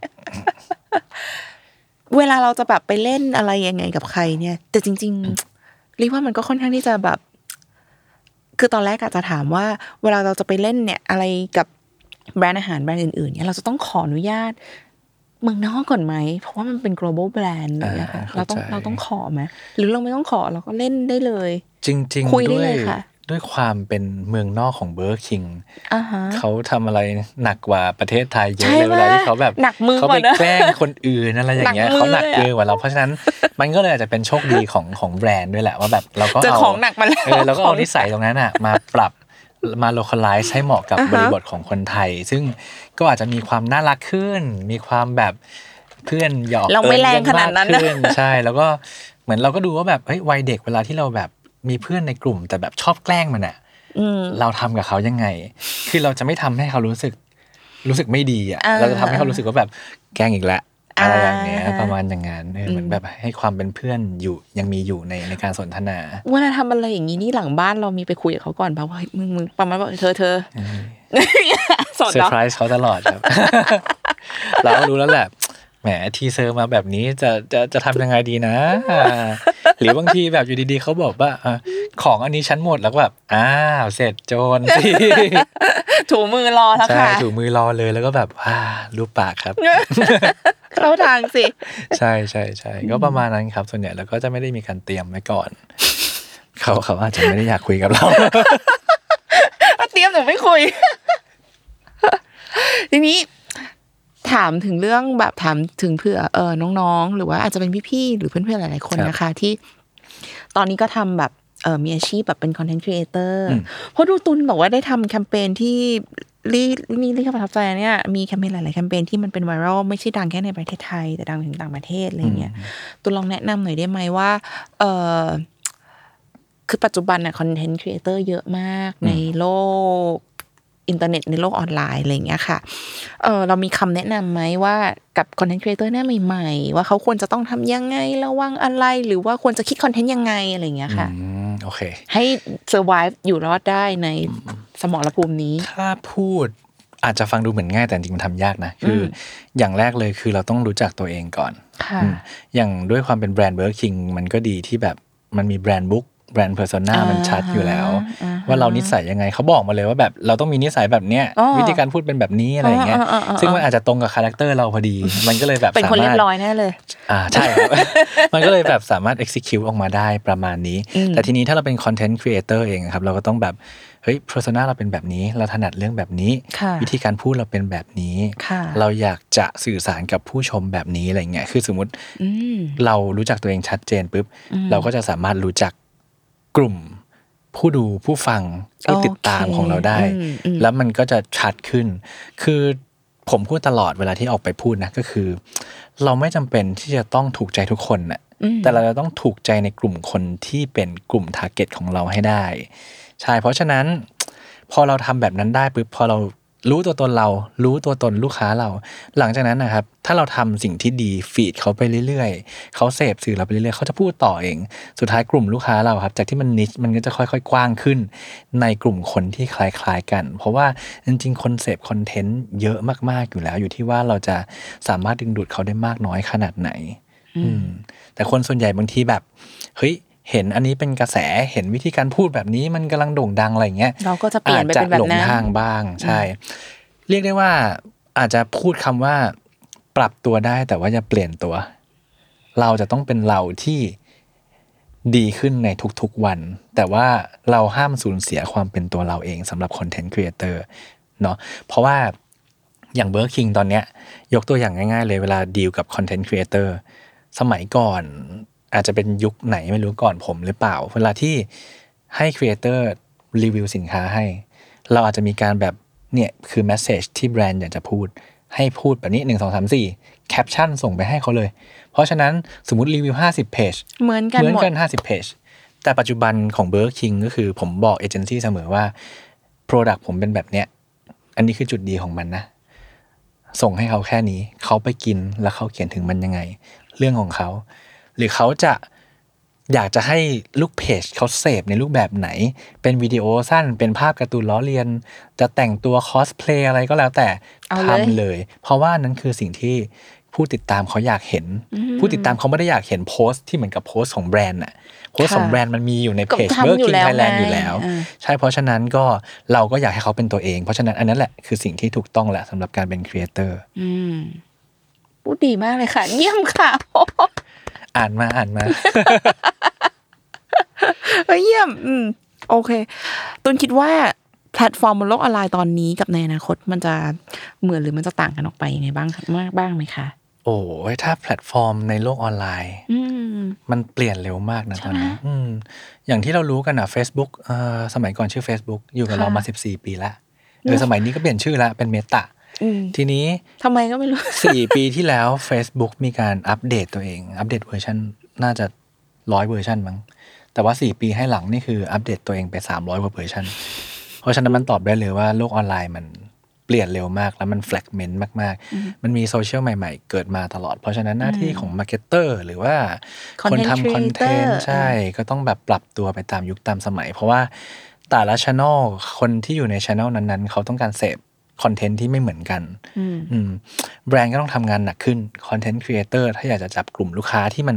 เวลาเราจะแบบไปเล่นอะไรยังไงกับใครเนี่ย แต่จริงๆเรียกว่ามันก็ค่อนข้างที่จะแบบ คือตอนแรกอาจจะถามว่า เวลาเราจะไปเล่นเนี่ยอะไรกับแบรนด์อาหารแบรนด์อื่นๆเนี่ยเราจะต้องขออนุญาตเมืองนอกก่อนไหม เพราะว่ามันเป็น global brand เลยนะคะอ่าเราต้องเข้าใจเราต้องขอไหมหรือเราไม่ต้องขอเราก็เล่นได้เลย จริงคุยๆได้ด้วยเลยค่ะ ด้วยความเป็นเมืองนอกของเบอร์คิงอ่าฮะ เขาทำอะไรหนักกว่าประเทศไทยเยอะใช่เลยเวลาที่เขาแบบหนักมือกเขาไปว่านะแกล้งคนอื่นอะไรอย่างเงี้ยหนักมือเขาหนักเลยอะเกินกว่าเรา เพราะฉะนั้นมันก็เลยอาจจะเป็นโชคดีของของแบรนด์ด้วยแหละว่าแบบเราก็เจอเอาของหนักมาแล้วเออเราก็เอานิสัยตรงนั้นอะมาปรับมา localize ให้เหมาะกับอ่าฮะบริบทของคนไทย ซึ่งก็อาจจะมีความน่ารักขึ้น มีความแบบเพื่อนหยอกเราไม่แรงอิญขนาดนั้นมนะกขึ้ใช่แล้วก็เหมือนเราก็ดูว่าแบบเฮ้ยวัยเด็กเวลาที่เราแบบ มีเพื่อนในกลุ่ม แต่แบบชอบแกล้งมันอะอืมเราทำกับเขายังไง คือเราจะไม่ทำให้เขารู้สึก รู้สึกไม่ดีอะอ่าเราจะทำให้เขารู้สึกว่าแบบแกล้งอีกแล้วอะไรอย่างเงี้ยอ่าประมาณอย่างนั้นเออเหมือนแบบให้ความเป็นเพื่อนอยู่ยังมีอยู่ในในการสนทนาเวลาทำอะไรอย่างนี้นี่หลังบ้านเรามีไปคุยกับเขาก่อนป่ะว่าเฮ้ยมึงมึงประมาณว่าเธอเธอสอนเซอเนาะร์ไพรส์เขาตลอดครับ เราก็รู้แล้วแหละ แหม teaser มาแบบนี้จะจะจะทำยังไงดีนะอ่าหรือบางทีแบบอยู่ดีๆเขาบอกว่าอะของอันนี้ฉันหมดแล้วก็แบบอ้าวเสร็จโจรสิถูมือรอแล้วใช่ค่ะถูมือรอเลยแล้วก็แบบว้าลูบปากครับ เข้าทางสิ ใช่ใช่ใช่ก็ประมาณนั้นครับ ส่วนใหญ่เราก็จะไม่ได้มีการเตรียมไว้ก่อน เขาเขาอาจจะไม่ได้อยากคุยกับเราเตรียมหนูไม่คุยทีนี้ ถามถึงเรื่องแบบถามถึงเผื่อเออน้องๆ หรือว่าอาจจะเป็นพี่ๆหรือเพื่อนๆหลายๆคนครับนะคะ ที่ตอนนี้ก็ทำแบบเออมีอาชีพแบบเป็นคอนเทนต์ครีเอเตอร์อืมเพราะดูตุนบอกว่าได้ทำแคมเปญที่รีนี่รีประทับใจเนี่ยมีแคมเปญหลาย ๆ แคมเปญที่มันเป็นไวรัลไม่ใช่ดังแค่ในประเทศไทย แต่ดังถึงต่างประเทศอะไรเงี้ยตุนลองแนะนำหน่อยได้ไหมว่าเออคือปัจจุบันน่ะคอนเทนต์ครีเอเตอร์เยอะมากในโลก อินเทอร์เน็ตในโลกออนไลน์อะไรอย่างเงี้ยค่ะ เออเรามีคำแนะนำไหมว่ากับคอนเทนต์ครีเอเตอร์หน้าใหม่ๆ ว่าเขาควรจะต้องทำยังไงระวังอะไร หรือว่าควรจะคิดคอนเทนต์ยังไงอะไรอย่างเงี้ยค่ะอืมโอเค ให้ survive อยู่รอดได้ในสมรภูมินี้ ถ้าพูดอาจจะฟังดูเหมือนง่ายแต่จริงๆมันทำยากนะ คือออย่างแรกเลยคือเราต้องรู้จักตัวเองก่อนค่ะอืมอย่างด้วยความเป็นแบรนด์เบอร์คิงมันก็ดีที่แบบมันมี brand book brand persona อ่ามันชัดอยู่แล้วอ่าฮะ ว่าเรานิสัยยังไงเขาบอกมาเลยว่าแบบเราต้องมีนิสัยแบบเนี้ยอ๋อวิธีการพูดเป็นแบบนี้อะไรอย่างเงี้ยอ่าอ่าอ่าซึ่งมันอาจจะตรงกับคาแรคเตอร์เราพอดี มันก็เลยแบบเป็นคนสามารถเรียบร้อยแน่เลยอ่าใช่ครับมันก็เลยแบบสามารถ execute ออกมาได้ประมาณนี้อืมแต่ทีนี้ถ้าเราเป็น content creator เองครับเราก็ต้องแบบเฮ้ย persona เราเป็นแบบนี้ เราถนัดเรื่องแบบนี้ค่ะวิธีการพูดเราเป็นแบบนี้ค่ะเราอยากจะสื่อสารกับผู้ชมแบบนี้อะไรเงี้ยคือสมมติอืมเรารู้จักตัวเองชัดเจนปุ๊บอืมเราก็จะสามารถรู้จักกลุ่ม ผู้ดูผู้ฟัง ผู้ติดตามโอเคของเราได้อืมอืมแล้วมันก็จะชัดขึ้น คือผมพูดตลอดเวลาที่ออกไปพูดนะก็คือ เราไม่จำเป็นที่จะต้องถูกใจทุกคนน่ะอืมแต่เราจะต้องถูกใจในกลุ่มคนที่เป็นกลุ่มทาร์เก็ตของเราให้ได้ใช่เพราะฉะนั้น พอเราทำแบบนั้นได้ปุ๊บพอเรา รู้ตัวตนเรา รู้ตัวตนลูกค้าเรา หลังจากนั้นนะครับ ถ้าเราทำสิ่งที่ดีฟีดเขาไปเรื่อยๆ เขาเสพสื่อเราไปเรื่อยๆ เขาจะพูดต่อเอง สุดท้ายกลุ่มลูกค้าเราครับ จากที่มันนิชมันก็จะค่อยๆ กว้างขึ้น ในกลุ่มคนที่คล้ายๆกัน เพราะว่าจริงๆ คนเสพคอนเทนต์เยอะมากๆ อยู่แล้ว อยู่ที่ว่าเราจะสามารถดึงดูดเขาได้มากน้อยขนาดไหน อืม แต่คนส่วนใหญ่บางทีแบบ เฮ้ย เห็นอันนี้เป็นกระแสเห็นวิธีการพูดแบบนี้มันกำลังโด่งดังอะไรเงี้ยเราก็จะเปลี่ยนไปอาจจะเป็นแบบหลงนั้นทางบ้างใช่ เรียกได้ว่าอาจจะพูดคำว่า ปรับตัวได้แต่ว่าอย่าเปลี่ยนตัว เราจะต้องเป็นเราที่ดีขึ้นในทุกๆวัน แต่ว่าเราห้ามสูญเสียความเป็นตัวเราเองสำหรับคอนเทนต์ครีเอเตอร์เนาะเพราะว่าอย่างเบอร์คิงตอนเนี้ย ยกตัวอย่างง่ายๆเลยเวลาดีลกับคอนเทนต์ครีเอเตอร์สมัยก่อน อาจจะเป็นยุคไหนไม่รู้ก่อนผมหรือเปล่า เวลาที่ให้ครีเอเตอร์รีวิวสินค้าให้ เราอาจจะมีการแบบเนี่ยคือ message ที่แบรนด์อยากจะพูด ให้พูดแบบนี้หนึ่งสองสามสี่แคปชั่นส่งไปให้เขาเลย เพราะฉะนั้นสมมติรีวิว 50เพจเหมือนกันเหมือนหมดกัน50เพจแต่ปัจจุบันของเบ r ร์คิงก็คือผมบอกเอเจนซี่เสมอว่า Product ผมเป็นแบบเนี้ย อันนี้คือจุดดีของมันนะ ส่งให้เขาแค่นี้ เขาไปกินแล้วเขาเขียนถึงมันยังไง เรื่องของเขา หรือเขาจะอยากจะให้ลูกเพจเขาเสพในรูปแบบไหน เป็นวิดีโอสั้น เป็นภาพการ์ตูนล้อเลียน จะแต่งตัวคอสเพลย์อะไรก็แล้วแต่เอาเลยทำเลย เพราะว่านั่นคือสิ่งที่ผู้ติดตามเขาอยากเห็น ผู้ติดตามเขาไม่ได้อยากเห็นโพสต์ที่เหมือนกับโพสต์ของแบรนด์น่ะโพสต์ของแบรนด์มันมีอยู่ในเพจก็ทำเบอร์อยู่คิงแล้วไทยแลนด์ไงอยู่แล้วอ่าใช่เพราะฉะนั้นก็เราก็อยากให้เขาเป็นตัวเอง เพราะฉะนั้นอันนั้นแหละคือสิ่งที่ถูกต้องแหละสำหรับการเป็นครีเอเตอร์อืมพูดดีมากเลยค่ะ เยี่ยมค่ะ อ่านมาอ่านมาเฮ้ยเยี่ยม อืม โอเค ตุนคิดว่าแพลตฟอร์มบนโลกออนไลน์ตอนนี้กับในอนาคตมันจะเหมือนหรือมันจะต่างกันออกไปยังไงบ้างครับมากบ้างไหมคะ โอ้ยถ้าแพลตฟอร์มในโลกออนไลน์อืมมันเปลี่ยนเร็วมากนะใช่ตอนนี้ไหมอืมอย่างที่เรารู้กันอะ Facebook เอ่อสมัยก่อนชื่อ Facebook อยู่กับค่ะเรามา 14 ปีละเออสมัยนี้ก็เปลี่ยนชื่อละเป็น Meta อืม ทีนี้ทำไมก็ไม่รู้4ปีที่แล้ว Facebook มีการอัปเดตตัวเอง อัปเดตเวอร์ชันน่าจะร้อยเวอร์ชันมั้งแต่ว่า4ปีให้หลังนี่คืออัปเดตตัวเองไป300กว่าเวอร์ชันเพราะฉะนั้นมันตอบได้เลยว่าโลกออนไลน์มันเปลี่ยนเร็วมาก แล้วมัน fragment มาก ๆ มันมีโซเชียลใหม่ ๆ เกิดมาตลอด เพราะฉะนั้นหน้าที่ของ marketer หรือว่าคนทำคอนเทนต์ content creator ใช่ ก็ต้องแบบปรับตัวไปตามยุคตามสมัย เพราะว่าแต่ละช anel คนที่อยู่ใน channel นั้น ๆ เขาต้องการเสพ คอนเทนต์ที่ไม่เหมือนกันอืมอืมแบรนด์ก็ต้องทำงานหนักขึ้นคอนเทนต์ครีเอเตอร์ถ้าอยากจะจับกลุ่มลูกค้าที่มัน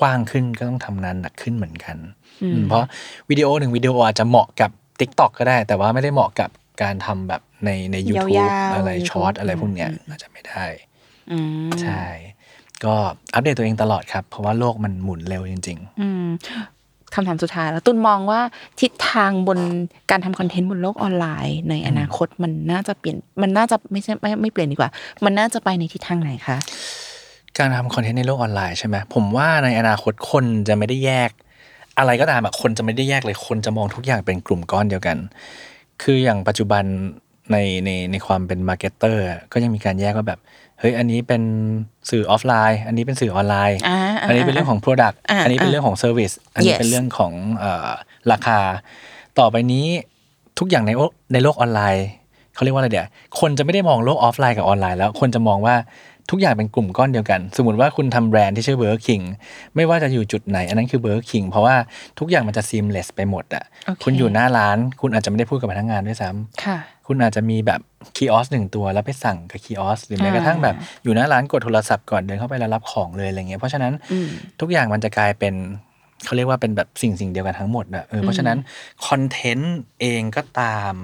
กว้างขึ้นก็ต้องทำงานหนักขึ้นเหมือนกันอืมเพราะวิดีโอหนึ่งวิดีโออาจจะเหมาะกับ TikTok ก็ได้ แต่ว่าไม่ได้เหมาะกับการทำแบบในใน YouTube ยาวๆอะไร YouTube ช็อตอะไรพวกเนี้ยอาจจะไม่ได้อืมใช่ ก็อัปเดตตัวเองตลอดครับ เพราะว่าโลกมันหมุนเร็วจริงอืม คำถามสุดท้ายแล้วตุนมองว่าทิศทางบนการทำคอนเทนต์บนโลกออนไลน์ ในอนาคตมันน่าจะเปลี่ยนมันน่าจะไม่ใช่ไม่ไม่เปลี่ยนดีกว่า มันน่าจะไปในทิศทางไหนคะการทำคอนเทนต์ในโลกออนไลน์ใช่ไหมผมว่าในอนาคตคนจะไม่ได้แยก อะไรก็ตามอะคนจะไม่ได้แยกเลยคนจะมองทุกอย่างเป็นกลุ่มก้อนเดียวกัน คืออย่างปัจจุบันในในในความเป็น marketer ก็ยังมีการแยกว่าแบบเฮ้ยอันนี้เป็นสื่อออฟไลน์ อันนี้เป็นสื่อออนไลน์ อ่า อ่าอันนี้เป็นเรื่องของ Product อ่าอันนี้เป็นเรื่องของ Service อันนี้ Yes เป็นเรื่องของเอ่อราคา ต่อไปนี้ทุกอย่างในโลกในโลกออนไลน์เขาเรียกว่าอะไรเดี๋ยวคนจะไม่ได้มองโลกออฟไลน์กับออนไลน์แล้ว คนจะมองว่า ทุกอย่างเป็นกลุ่มก้อนเดียวกัน สมมติว่าคุณทำแบรนด์ที่ชื่อเบอร์คิงไม่ว่าจะอยู่จุดไหน อันนั้นคือเบอร์คิงเพราะว่าทุกอย่างมันจะ seamless ไปหมดอะโอเคคุณอยู่หน้าร้าน คุณอาจจะไม่ได้พูดกับพนักงานด้วยซ้ำค่ะคุณอาจจะมีแบบคีออสหนึ่งตัวแล้วไปสั่งกับคีออสหรือแม้กระทั่งอ่าแบบอยู่หน้าร้านกดโทรศัพท์ก่อนเดินเข้าไปแล้วรับของเลยอะไรเงี้ยเพราะฉะนั้นอืมทุกอย่างมันจะกลายเป็นเขาเรียกว่าเป็นแบบสิ่งสิ่งเดียวกันทั้งหมดอะเออเพราะฉะนั้นคอนเทนต์เองก็ตาม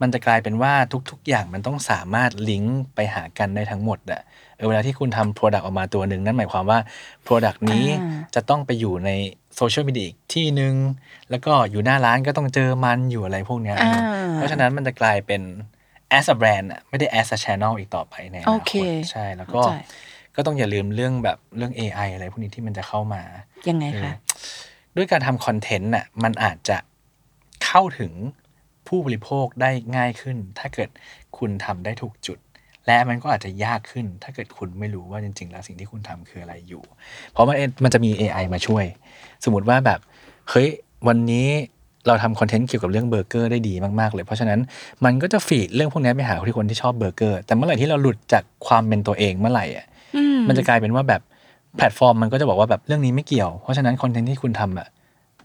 มันจะกลายเป็นว่าทุก ๆ อย่างมันต้องสามารถลิงก์ไปหากันได้ทั้งหมดอะ เออเวลาที่คุณทำ Product ออกมาตัวหนึ่งนั่นหมายความว่า Product นี้อ่าจะต้องไปอยู่ในโซเชียลมีเดียอีกที่หนึ่งแล้วก็อยู่หน้าร้านก็ต้องเจอมันอยู่อะไรพวกเนี้ยอ่าเพราะฉะนั้นมันจะกลายเป็น as a brand อะไม่ได้ as a channel อีกต่อไปในอโอนาเคคตใช่แล้วก็เข้าใจก็ต้องอย่าลืมเรื่องแบบเรื่อง AI อะไรพวกนี้ที่มันจะเข้ามา ยังไงเออคะด้วยการทำคอนเทนต์น่ะมันอาจจะเข้าถึงผู้บริโภคได้ง่ายขึ้น ถ้าเกิดคุณทำได้ถูกจุด และมันก็อาจจะยากขึ้น ถ้าเกิดคุณไม่รู้ว่าจริง ๆ แล้วสิ่งที่คุณทำคืออะไรอยู่ เพราะมันมันจะมี AI มาช่วย สมมติว่าแบบเฮ้ยวันนี้เราทำคอนเทนต์เกี่ยวกับเรื่องเบอร์เกอร์ได้ดีมาก ๆ เลย เพราะฉะนั้นมันก็จะ feed เรื่องพวกนี้ไปหาที่คนที่ชอบเบอร์เกอร์ แต่เมื่อไหร่ที่เราหลุดจากความเป็นตัวเองเมื่อไหร่อะอืมมันจะกลายเป็นว่าแบบแพลตฟอร์มมันก็จะบอกว่าแบบเรื่องนี้ไม่เกี่ยว เพราะฉะนั้นคอนเทนต์ที่คุณทำอะ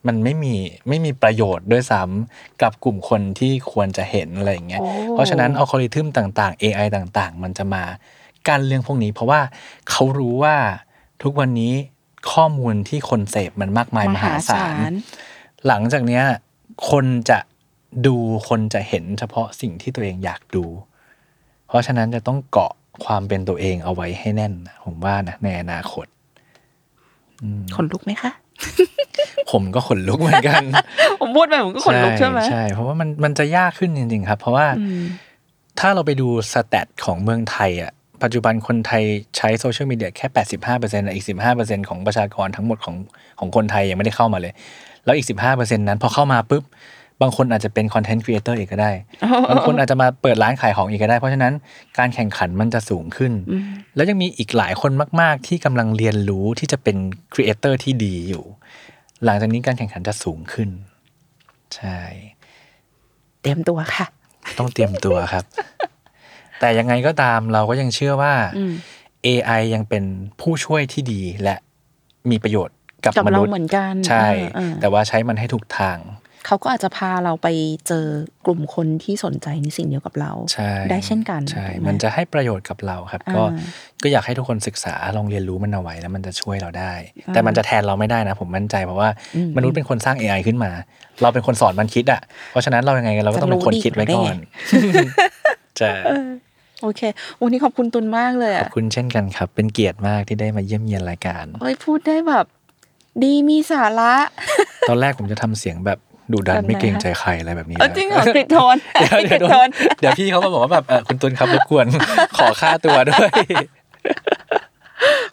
มันไม่มีไม่มีประโยชน์ด้วยซ้ำกับกลุ่มคนที่ควรจะเห็นอะไรอย่างเงี้ยโอ้เพราะฉะนั้นอัลกอริทึมต่างๆ AI ต่างๆ มันจะมากันเรื่องพวกนี้ เพราะว่าเขารู้ว่าทุกวันนี้ข้อมูลที่คนเสพมันมากมายมหาศาลหลังจากเนี้ยคนจะดูคนจะเห็นเฉพาะสิ่งที่ตัวเองอยากดู เพราะฉะนั้นจะต้องเกาะความเป็นตัวเองเอาไว้ให้แน่นนะผมว่านะในอนาคตขนลุกไหมคะ ผมก็ขนลุกเหมือนกัน ผมพูดไปผมก็ขนลุกใช่ไหมใช่เพราะว่ามันมันจะยากขึ้นจริง ๆ ครับ เพราะว่าอืมถ้าเราไปดู stat ของเมืองไทยอะปัจจุบันคนไทยใช้โซเชียลมีเดียแค่ 85%อีก 15%ของประชากรทั้งหมดของของคนไทยยังไม่ได้เข้ามาเลย แล้วอีก 15%นั้นพอเข้ามาปุ๊บ บางคนอาจจะเป็นคอนเทนต์ครีเอเตอร์อีกก็ได้ บางคนอาจจะมาเปิดร้านขายของอีกก็ได้ เพราะฉะนั้นการแข่งขันมันจะสูงขึ้น แล้วยังมีอีกหลายคนมาก ๆ ที่กำลังเรียนรู้ที่จะเป็นครีเอเตอร์ที่ดีอยู่ หลังจากนี้การแข่งขันจะสูงขึ้น ใช่ เตรียมตัวค่ะ ต้องเตรียมตัวครับ แต่ยังไงก็ตามเราก็ยังเชื่อว่าอืม AI ยังเป็นผู้ช่วยที่ดีและมีประโยชน์กับกับมเรานุษย์เหมือนกัน ใช่เออเออแต่ว่าใช้มันให้ถูกทาง เขาก็อาจจะพาเราไปเจอกลุ่มคนที่สนใจในสิ่งเดียวกับเราใช่ได้เช่นกันใช่ถูกไหมันจะให้ประโยชน์กับเราครับอ่าก็ก็อยากให้ทุกคนศึกษาลองเรียนรู้มันเอาไว้แล้วมันจะช่วยเราได้ แต่มันจะแทนเราไม่ได้นะ ผมมั่นใจเพราะว่าอืมมนุษย์เป็นคนสร้าง AI ขึ้นมา เราเป็นคนสอนมันคิดอะเพราะฉะนั้นเรายังไงเราก็ต้องเป็นคนคิดไว้ก่อนจะโอเค วันนี้ขอบคุณตุนมากเลยขออะบคุณเช่นกันครับ เป็นเกียรติมากที่ได้มาเยี่ยมเยียนรายการโอ้ยพูดได้แบบ ดีมีสาระ ตอนแรกผมจะทำเสียงแบบ ดุดัแบนบไหนไม่เกรงใจใครอะไรแบบนี้เออนะจริงเหรอกริดโทนเดี๋ยวกเดี๋ริยวดโดโทนนเดี๋ยวพี่เขาก็บอกว่าแบบเออคุณตุนครับรบกวนขอค่าตัวด้วย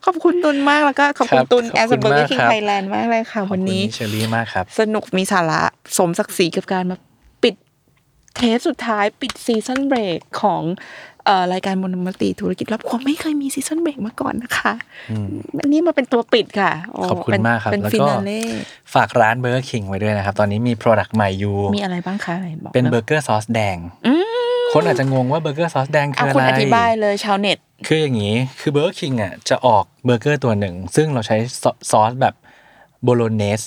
ขอบคุณตุนมากแล้วก็ขอบคุครัณบตุนขแออบสคุณเบอร์มากคิงครับไทยแลนด์มากเลยค่ะ วันนี้ขอบคุณเชอรี่มากครับ สนุกมีสาระสมศักดิ์ศรีกับการมาปิด เทปสุดท้ายปิดซีซันเบรกของเอ่อรายการบนมติธุรกิจรับผมไม่เคยมีซีซันเบรกมาก่อนนะคะอันนี้มาเป็นตัวปิดค่ะโขอบคุณเป็นมากครับเป็นแล้วฟิก็นาเล่ฝากร้านเบอร์คิงไว้ด้วยนะครับ ตอนนี้มี Product ใหม่อยู่ มีอะไรบ้างคะไหนบอกเป็นหเบน่ออยร์เกอร์ซอสแดง คนอาจจะงงว่าเบอร์เกอร์ซอสแดงคืเอาออะคุณไรอธิบายเลยชาวเน็ต คืออย่างนี้ คือเบอร์คิงอะจะออกเบอร์เกอร์ตัวหนึ่ง ซึ่งเราใช้ซอซอสแบบโบโลเนส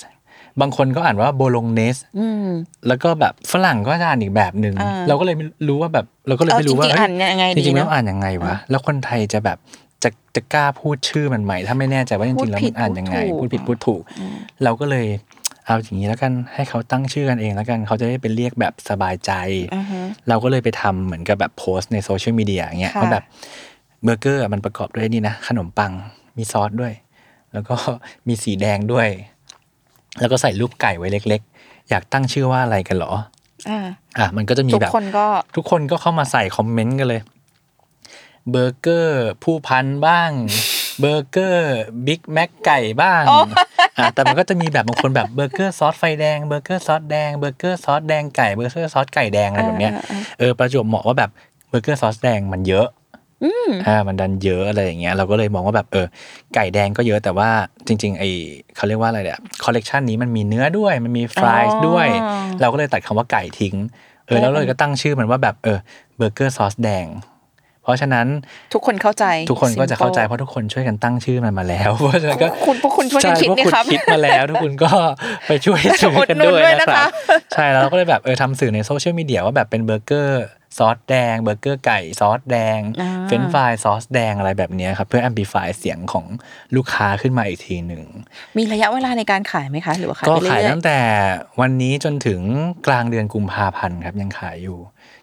บางคนก็อ่านว่าโบโลเนสอืมแล้วก็แบบฝรั่งก็จะอ่านอีกแบบหนึ่งอ่าเราก็เลยไม่รู้ว่าแบบเราก็เลยไม่รู้ว่าเออจริงๆอ่านยังไงจดีริงๆเนแล้อะวอ่านยังไงวะแล้วคนไทยจะแบบจะจะกล้าพูดชื่อมันไหมถ้าไม่แน่ใจว่าจริงๆแล้วมันอ่านยังไง พูพูดดผิผิดดพูพูดดถูถูกกเราก็เลยเอาอย่างนี้แล้วกันให้เขาตั้งชื่อกันเองแล้วกันเขาจะได้เป็นเรียกแบบสบายใจอือฮึเราก็เลยไปทำเหมือนกับแบบโพสต์ในโซเชียลมีเดียอย่างเงี้ยค่ะว่าแบบเบอร์เกอร์มันประกอบด้วยนี่นะ ขนมปังมีซอสด้วย แล้วก็มีสีแดงด้วย แล้วก็ใส่รูปไก่ไว้เล็ก ๆ อยากตั้งชื่อว่าอะไรกันเหรออ่าอะมันก็จะมีทุกแบบคนก็ทุกคนก็เข้ามาใส่คอมเมนต์กันเลยเบอร์เกอร์ผู้พันบ้างเบอร์เกอร์บิ๊กแม็กไก่บ้างอะแต่มันก็จะมีแบบบางคนแบบเบอร์เกอร์ซอสไฟแดงเบอร์เกอร์ซอสแดงเบอร์เกอร์ซอสแดงไก่เบอร์เกอร์ซอสไก่แดงอะไรแบบเนี้ยอ่าอ่าเออประจวบเหมาะว่าแบบเบอร์เกอร์ซอสแดงมันเยอะ อ่ามันดันเยอะอะไรอย่างเงี้ยเราก็เลยมองว่าแบบเออไก่แดงก็เยอะแต่ว่าจริง ๆ ไอเขาเรียกว่าอะไรเนี่ยคอลเลกชันนี้มันมีเนื้อด้วยมันมี fries ด้วยอ๋อเราก็เลยตัดคำว่าไก่ทิ้งเออแล้วเราก็ตั้งชื่อมันว่าแบบเออเบอร์เกอร์ซอสแดงเพราะฉะนั้นทุกคนเข้าใจ ทุกคนก็จะเข้าใจ Simple เพราะทุกคนช่วยกันตั้งชื่อมันมาแล้วเพราะฉะนั้นก็คุณพวกคุณช่วยกันใคิดพวกนี่คุณครับคิดมาแล้วทุกคนก็ไปช่วยซื้อกันอุดหนุนด้วยด้วยนะนะคคะรับใช่แล้วเราก็เลยแบบเออทำสื่อในโซเชียลมีเดียว่าแบบเป็นเบอร์เกอร์ ซอสแดงเบอร์เกอร์ไก่ซอสแดงอ่าเฟรนช์ฟรายซอสแดงอะไรแบบเนี้ยครับ เพื่อ amplify เสียงของลูกค้าขึ้นมาอีกทีหนึ่ง มีระยะเวลาในการขายไหมคะ หรือว่าขายก็ไปเรื่ขายอยตั้งแต่วันนี้จนถึงกลางเดือนกุมภาพันธ์ครับยังขายอยู่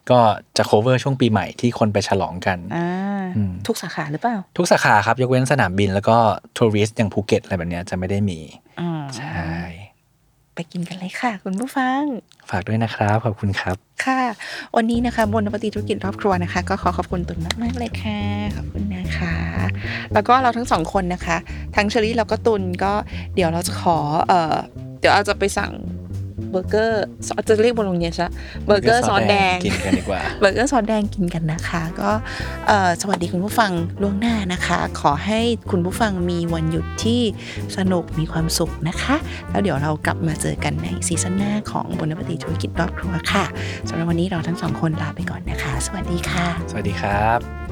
ก็จะ cover ช่วงปีใหม่ที่คนไปฉลองกันๆอ่าอืมทุกสาขาหรือเปล่า ทุกสาขาครับยกเว้นสนามบินแล้วก็ทัวริสต์อย่างภูเก็ตอะไรแบบเนี้ยจะไม่ได้มีอืมใช่ ไปกินกันเลยค่ะ คุณผู้ฟัง ฝากด้วยนะครับ ขอบคุณครับ ค่ะ วันนี้นะคะบนปฏิธุรกิจรอบครัวนะคะ ก็ขอขอบคุณตุนมากๆเลยค่ะ ขอบคุณนะคะ แล้วก็เราทั้งสองคนนะคะ ทั้งเชอรี่แล้วก็ตุนก็เดี๋ยวเราจะขอเอ่อเดี๋ยวเราจะไปสั่ง เบอร์เกอร์ซอสจะเรียก Bolognese อะเบอร์เกอร์ซอสแดงกินกันดีกว่าเบอร์เกอร์ซอสแดงกินกันนะคะ ก็เอ่อสวัสดีคุณผู้ฟังล่วงหน้านะคะ ขอให้คุณผู้ฟังมีวันหยุดที่สนุกมีความสุขนะคะ แล้วเดี๋ยวเรากลับมาเจอกันในซีซั่นหน้าของบนปฏิธุรกิจรอบครัวค่ะสำหรับวันนี้เราทั้งสองคนลาไปก่อนนะคะ สวัสดีค่ะ สวัสดีครับ